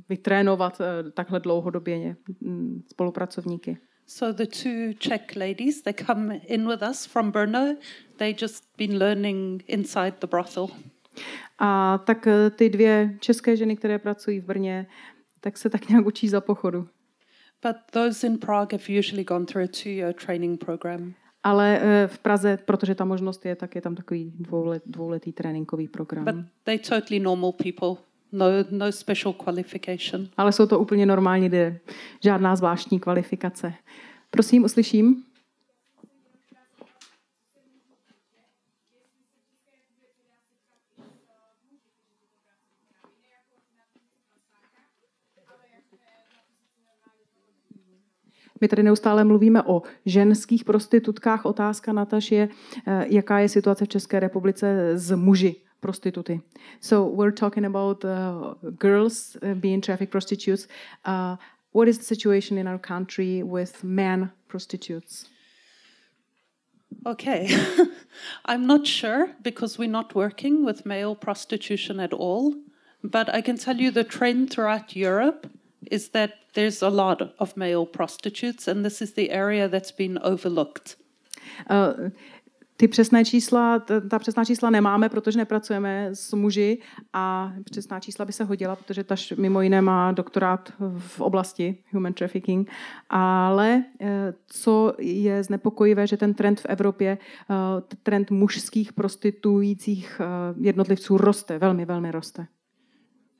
vytrénovat takhle dlouhodobě mm, spolupracovníky. So the two Czech ladies, they come in with us from Brno. They just been learning inside the brothel. A tak ty dvě české ženy, které pracují v Brně, tak se tak nějak učí za pochodu. But those in Prague have usually gone through a two-year training program. Ale eh, v Praze, protože ta možnost je, tak je tam takový dvoulet, dvouletý tréninkový program. But they totally normal people. No, no special qualification. Ale jsou to úplně normální lidé. Žádná zvláštní kvalifikace. Prosím, uslyším. My tady neustále mluvíme o ženských prostitutkách. Otázka, Nataš, je, eh, jaká je situace v České republice s muži prostituty. So we're talking about uh, girls uh, being traffic prostitutes. Uh, what is the situation in our country with men prostitutes? Okay. I'm not sure because we're not working with male prostitution at all. But I can tell you the trend throughout Europe is that there's a lot of male prostitutes, and this is the area that's been overlooked. Uh, ty přesné čísla, ta, přesná čísla nemáme, protože nepracujeme s muži a přesná čísla by se hodila, protože ta mimo jiné má doktorát v oblasti human trafficking. Ale eh, co je znepokojivé, že ten trend v Evropě, eh, trend mužských prostituujících jednotlivců roste, velmi, velmi roste.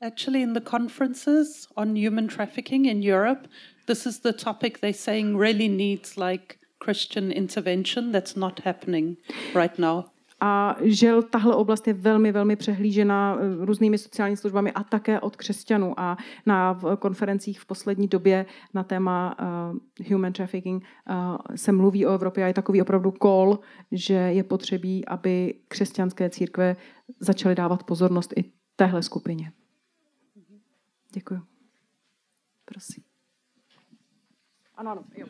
Actually, in the conferences on human trafficking in Europe, this is the topic they're saying really needs like Christian intervention. That's not happening right now. A žel tahle oblast je velmi, velmi přehlížena eh, různými sociálními službami a také od křesťanů. A na konferencích v poslední době na téma uh, human trafficking uh, se mluví o Evropě a je takový opravdu call, že je potřebí, aby křesťanské církve začaly dávat pozornost i téhle skupině. Děkuji. Prosím. Ano, ano, jo.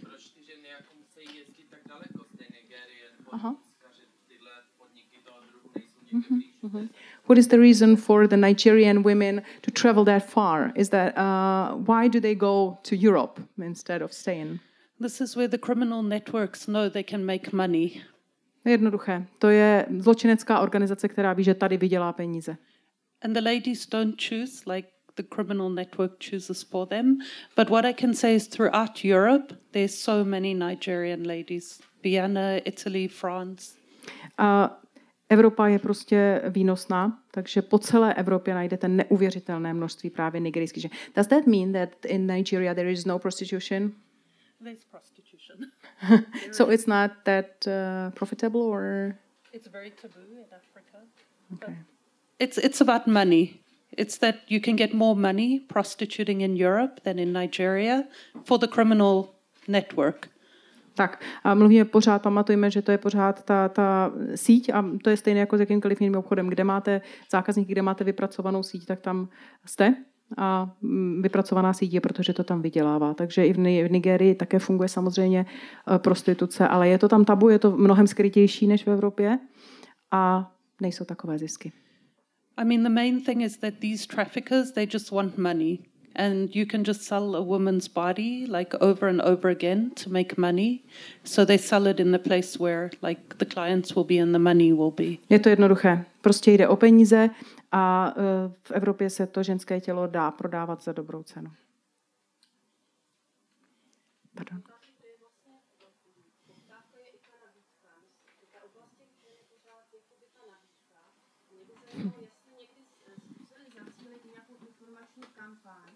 Proč ty ženy jako musí jezdit tak daleko z té Nigérie, Aha. že tyhle podniky toho druhu nejsou někde blíž? What is the reason for the Nigerian women to travel that far? Is that uh, why do they go to Europe instead of staying? This is where the criminal networks know they can make money. Jednoduché. To je zločinecká organizace, která ví, že tady vydělá peníze. And the ladies don't choose like the criminal network chooses for them. But what I can say is throughout Europe, there's so many Nigerian ladies. Vienna, Italy, France. A Evropa je prostě výnosná, takže po celé Evropě najdete neuvěřitelné množství právě nigerijských žen. Does that mean that in Nigeria there is no prostitution? There's prostitution. So it's not that uh, profitable or It's very taboo in Africa. okay. It's it's about money. It's that you can get more money prostituting in Europe than in Nigeria for the criminal network. Tak a mluvíme pořád, pamatujeme, že to je pořád ta, ta síť a to je stejné jako s jakýmkoliv jiným obchodem. Kde máte zákazníky, kde máte vypracovanou síť, tak tam jste a mm, vypracovaná síť je, protože to tam vydělává. Takže i v Ni- v Nigerii také funguje samozřejmě eh, prostituce, ale je to tam tabu, je to mnohem skrytější než v Evropě a nejsou takové zisky. I mean, the main thing is that these traffickers they just want money, and you can just sell a woman's body like over and over again to make money. So they sell it in the place where like the clients will be and the money will be. Je to jednoduché. Prostě jde o peníze a eh, v Evropě se to ženské tělo dá prodávat za dobrou cenu. Pardon. jestli někdy zkusili zacílit nějakou informační kampaň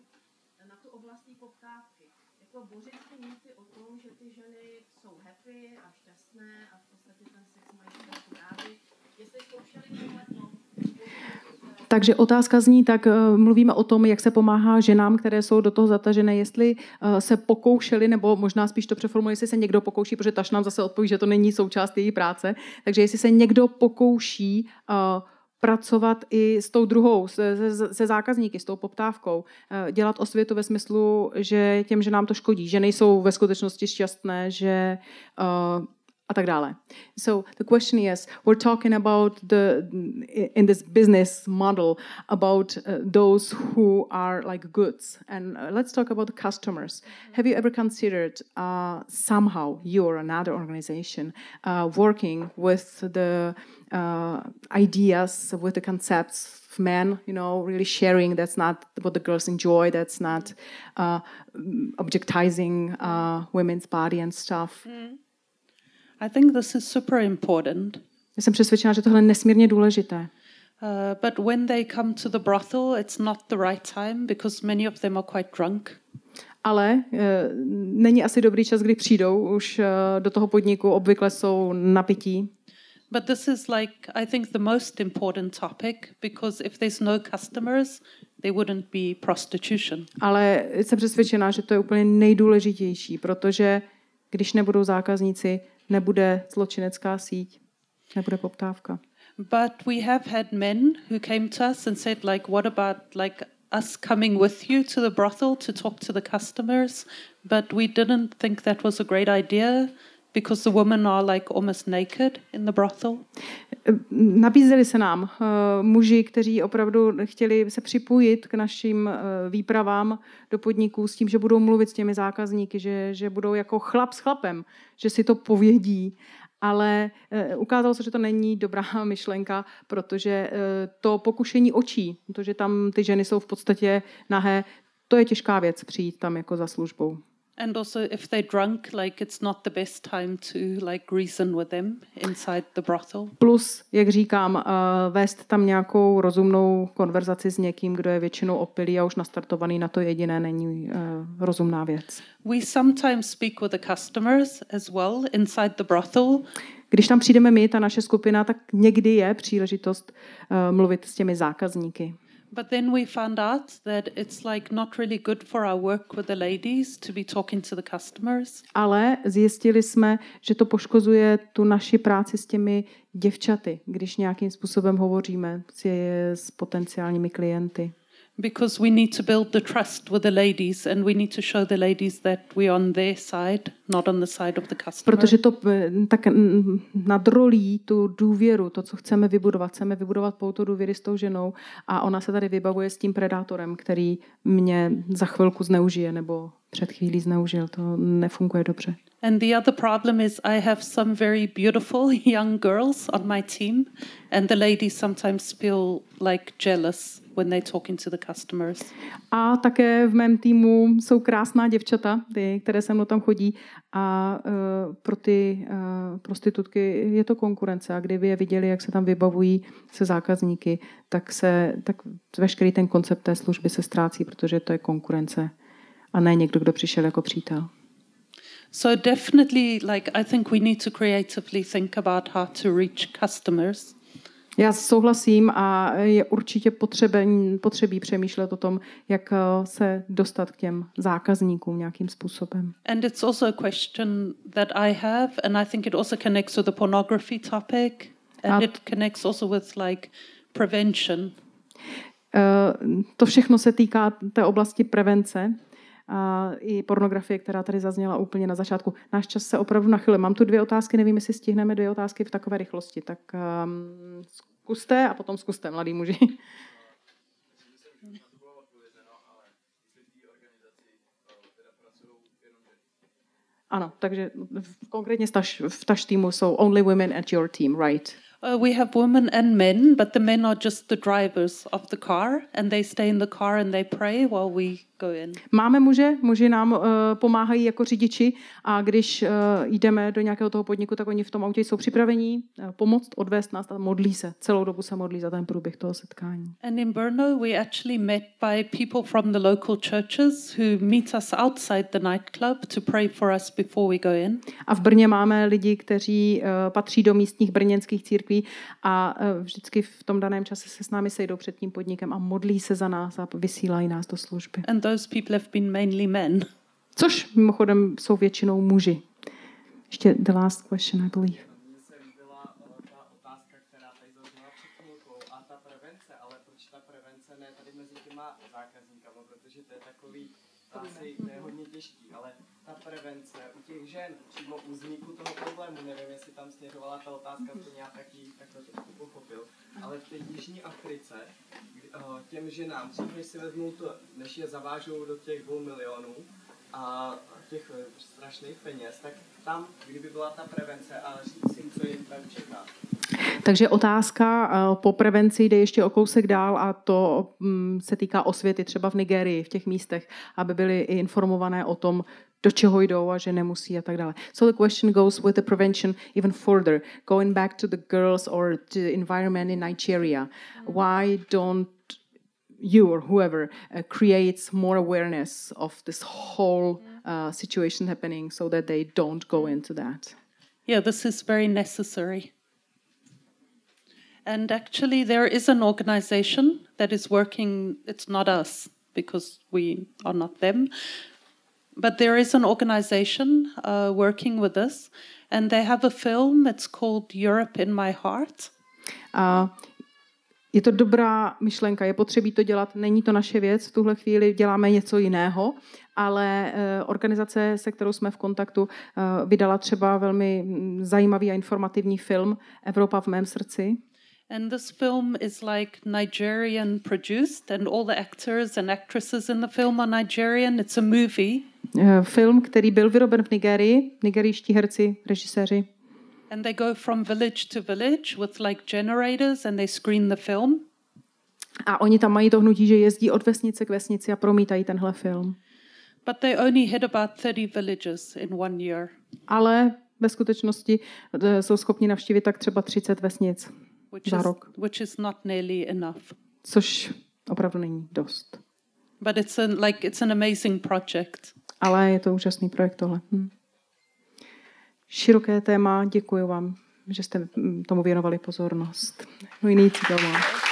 na tu oblastní poptávky. Jako bořit ty mýty o tom, že ty ženy jsou happy a šťastné a v podstatě ten sex mají trochu rádi. Jestli zkoušeli tohleto, Takže otázka zní, tak eh, mluvíme o tom, jak se pomáhá ženám, které jsou do toho zatažené, jestli eh, se pokoušeli, nebo možná spíš to přeformuluji, jestli se někdo pokouší, protože Taš nám zase odpoví, že to není součást její práce, takže jestli se někdo pokouší eh, pracovat i s tou druhou, se, se, se zákazníky, s tou poptávkou, eh, dělat osvětu ve smyslu, že těm, že nám to škodí, že nejsou ve skutečnosti šťastné, že eh, a tak dále. So the question is, we're talking about the in this business model about uh, those who are like goods, and uh, let's talk about the customers. Have you ever considered uh, somehow you or another organization uh, working with the uh, ideas, with the concepts of men? You know, really sharing. That's not what the girls enjoy. That's not uh, objectizing uh, women's body and stuff. I think this is super important. Já jsem přesvědčena, že tohle je nesmírně důležité. Uh, but when they come to the brothel, it's not the right time because many of them are quite drunk. Ale e, není asi dobrý čas, kdy přijdou už e, do toho podniku, obvykle jsou napití. But this is like, I think, the most important topic because if there's no customers, there wouldn't be prostitution. Ale jsem přesvědčená, že to je úplně nejdůležitější, protože když nebudou zákazníci, nebude zločinecká síť, nebude poptávka. But we have had men who came to us and said, like, what about like us coming with you to the brothel to talk to the customers? But we didn't think that was a great idea because the women are like almost naked in the brothel. Nabízeli se nám uh, muži, kteří opravdu chtěli se připojit k našim uh, výpravám do podniků s tím, že budou mluvit s těmi zákazníky, že, že budou jako chlap s chlapem, že si to povědí. Ale uh, ukázalo se, že to není dobrá myšlenka, protože uh, to pokušení očí, to, že tam ty ženy jsou v podstatě nahé, to je těžká věc přijít tam jako za službou. And also, if they're drunk, like it's not the best time to like reason with them inside the brothel. Plus, jak říkám, uh, vést tam nějakou rozumnou konverzaci s někým, kdo je většinou opilý a už nastartovaný na to jediné, není uh, rozumná věc. We sometimes speak with the customers as well inside the brothel. Když tam přijdeme my, ta naše skupina, tak někdy je příležitost uh, mluvit s těmi zákazníky. But then we found out that it's like not really good for our work with the ladies to be talking to the customers. Ale zjistili jsme, že to poškozuje tu naši práci s těmi děvčaty, když nějakým způsobem hovoříme s, s potenciálními klienty. Because we need to build the trust with the ladies and we need to show the ladies that we're on their side, not on the side of the customer. Protože to eh, tak mm, nadrolí tu důvěru, to, co chceme vybudovat. Chceme vybudovat pouto důvěry s tou ženou a ona se tady vybavuje s tím predátorem, který mě za chvilku zneužije nebo před chvílí zneužil. To nefunguje dobře. And the other problem is I have some very beautiful young girls on my team, and the ladies sometimes feel like jealous when they're talking to the customers. A také v mém týmu jsou krásná děvčata, ty, které se mnou tam chodí a uh, pro ty uh, prostitutky je to konkurence a kdyby je viděli, jak se tam vybavují se zákazníky, tak, se, tak veškerý ten koncept té služby se ztrácí, protože to je konkurence a ne někdo, kdo přišel jako přítel. So definitely, like I think we need to creatively think about how to reach customers. Já souhlasím a je určitě potřebí, potřebí přemýšlet o tom, jak eh, se dostat k těm zákazníkům nějakým způsobem. And it's also a question that I have, and I think it also connects with the pornography topic, and A- it connects also with like prevention. Eh, To všechno se týká té oblasti prevence a i pornografie, která tady zazněla úplně na začátku. Náš čas se opravdu nachylil. Mám tu dvě otázky, nevím, jestli stihneme dvě otázky v takové rychlosti. Tak um, zkuste a potom zkuste, mladý muži. Ano, takže konkrétně v taž, v taž týmu jsou only women at your team, right? Uh, we have women and men, but the men are just the drivers of the car, and they stay in the car and they pray while we go in. Máme muže, muži nám uh, pomáhají jako řidiči a když uh, jdeme do nějakého toho podniku, tak oni v tom autě jsou připravení uh, pomoct, odvést nás a modlí se. Celou dobu se modlí za ten průběh toho setkání. And in Brno, we actually met by people from the local churches who meet us outside the nightclub to pray for us before we go in. A v Brně máme lidi, kteří uh, patří do místních brněnských církví a uh, vždycky v tom daném čase se s námi sejdou před tím podnikem a modlí se za nás a vysílají nás do služby. And those people have been mainly men. Což mimochodem jsou většinou muži. Ještě the last question, I believe. Mně se líbila ta otázka, která tady zazněla před chvilkou a ta prevence, ale proč ta prevence ne tady mezi těma zákazníkama, protože to je takový, asi to je hodně těžký, ale ta prevence u těch žen, přímo u vzniku toho problému, nevím, jestli tam směřovala ta otázka, to nějak taky takhle trošku pochopil, ale v té Jižní Africe kdy, eh, těm ženám, dřív než si vezmou to, než je zavážou do těch dvou milionů, a těch eh, strašných peněz, tak tam, kdyby byla ta prevence a říct jim, co jim tam čeká. Takže otázka eh, po prevenci jde ještě o kousek dál a to mm, se týká osvěty třeba v Nigerii, v těch místech, aby byly informované o tom, do čeho jdou a že nemusí a tak dále. So the question goes with the prevention even further, going back to the girls or the environment in Nigeria. Why don't you or whoever uh, creates more awareness of this whole uh, situation happening so that they don't go into that? Yeah, this is very necessary. And actually, there is an organization that is working, it's not us because we are not them, but there is an organization uh, working with us, and they have a film, it's called Europe in My Heart. A je to dobrá myšlenka, je potřebí to dělat, není to naše věc, v tuhle chvíli děláme něco jiného, ale eh, organizace, se kterou jsme v kontaktu, eh, vydala třeba velmi mm, zajímavý a informativní film Evropa v mém srdci. And this film is like Nigerian produced, and all the actors and actresses in the film are Nigerian. It's a movie. Eh, Film, který byl vyroben v Nigerii, nigerijští herci, režiséři. And they go from village to village with like generators and they screen the film. A oni tam mají to hnutí, že jezdí od vesnice k vesnici a promítají tenhle film. But they only hit about 30 villages in one year, Ale ve skutečnosti eh, jsou schopni navštívit tak třeba 30 vesnic, which Za is, rok. which is not nearly enough. což opravdu není dost. But it's an, like it's an amazing project. Ale je to úžasný projekt tohle. Hm. Široké téma, děkuji vám, že jste mm, tomu věnovali pozornost. We need to go on.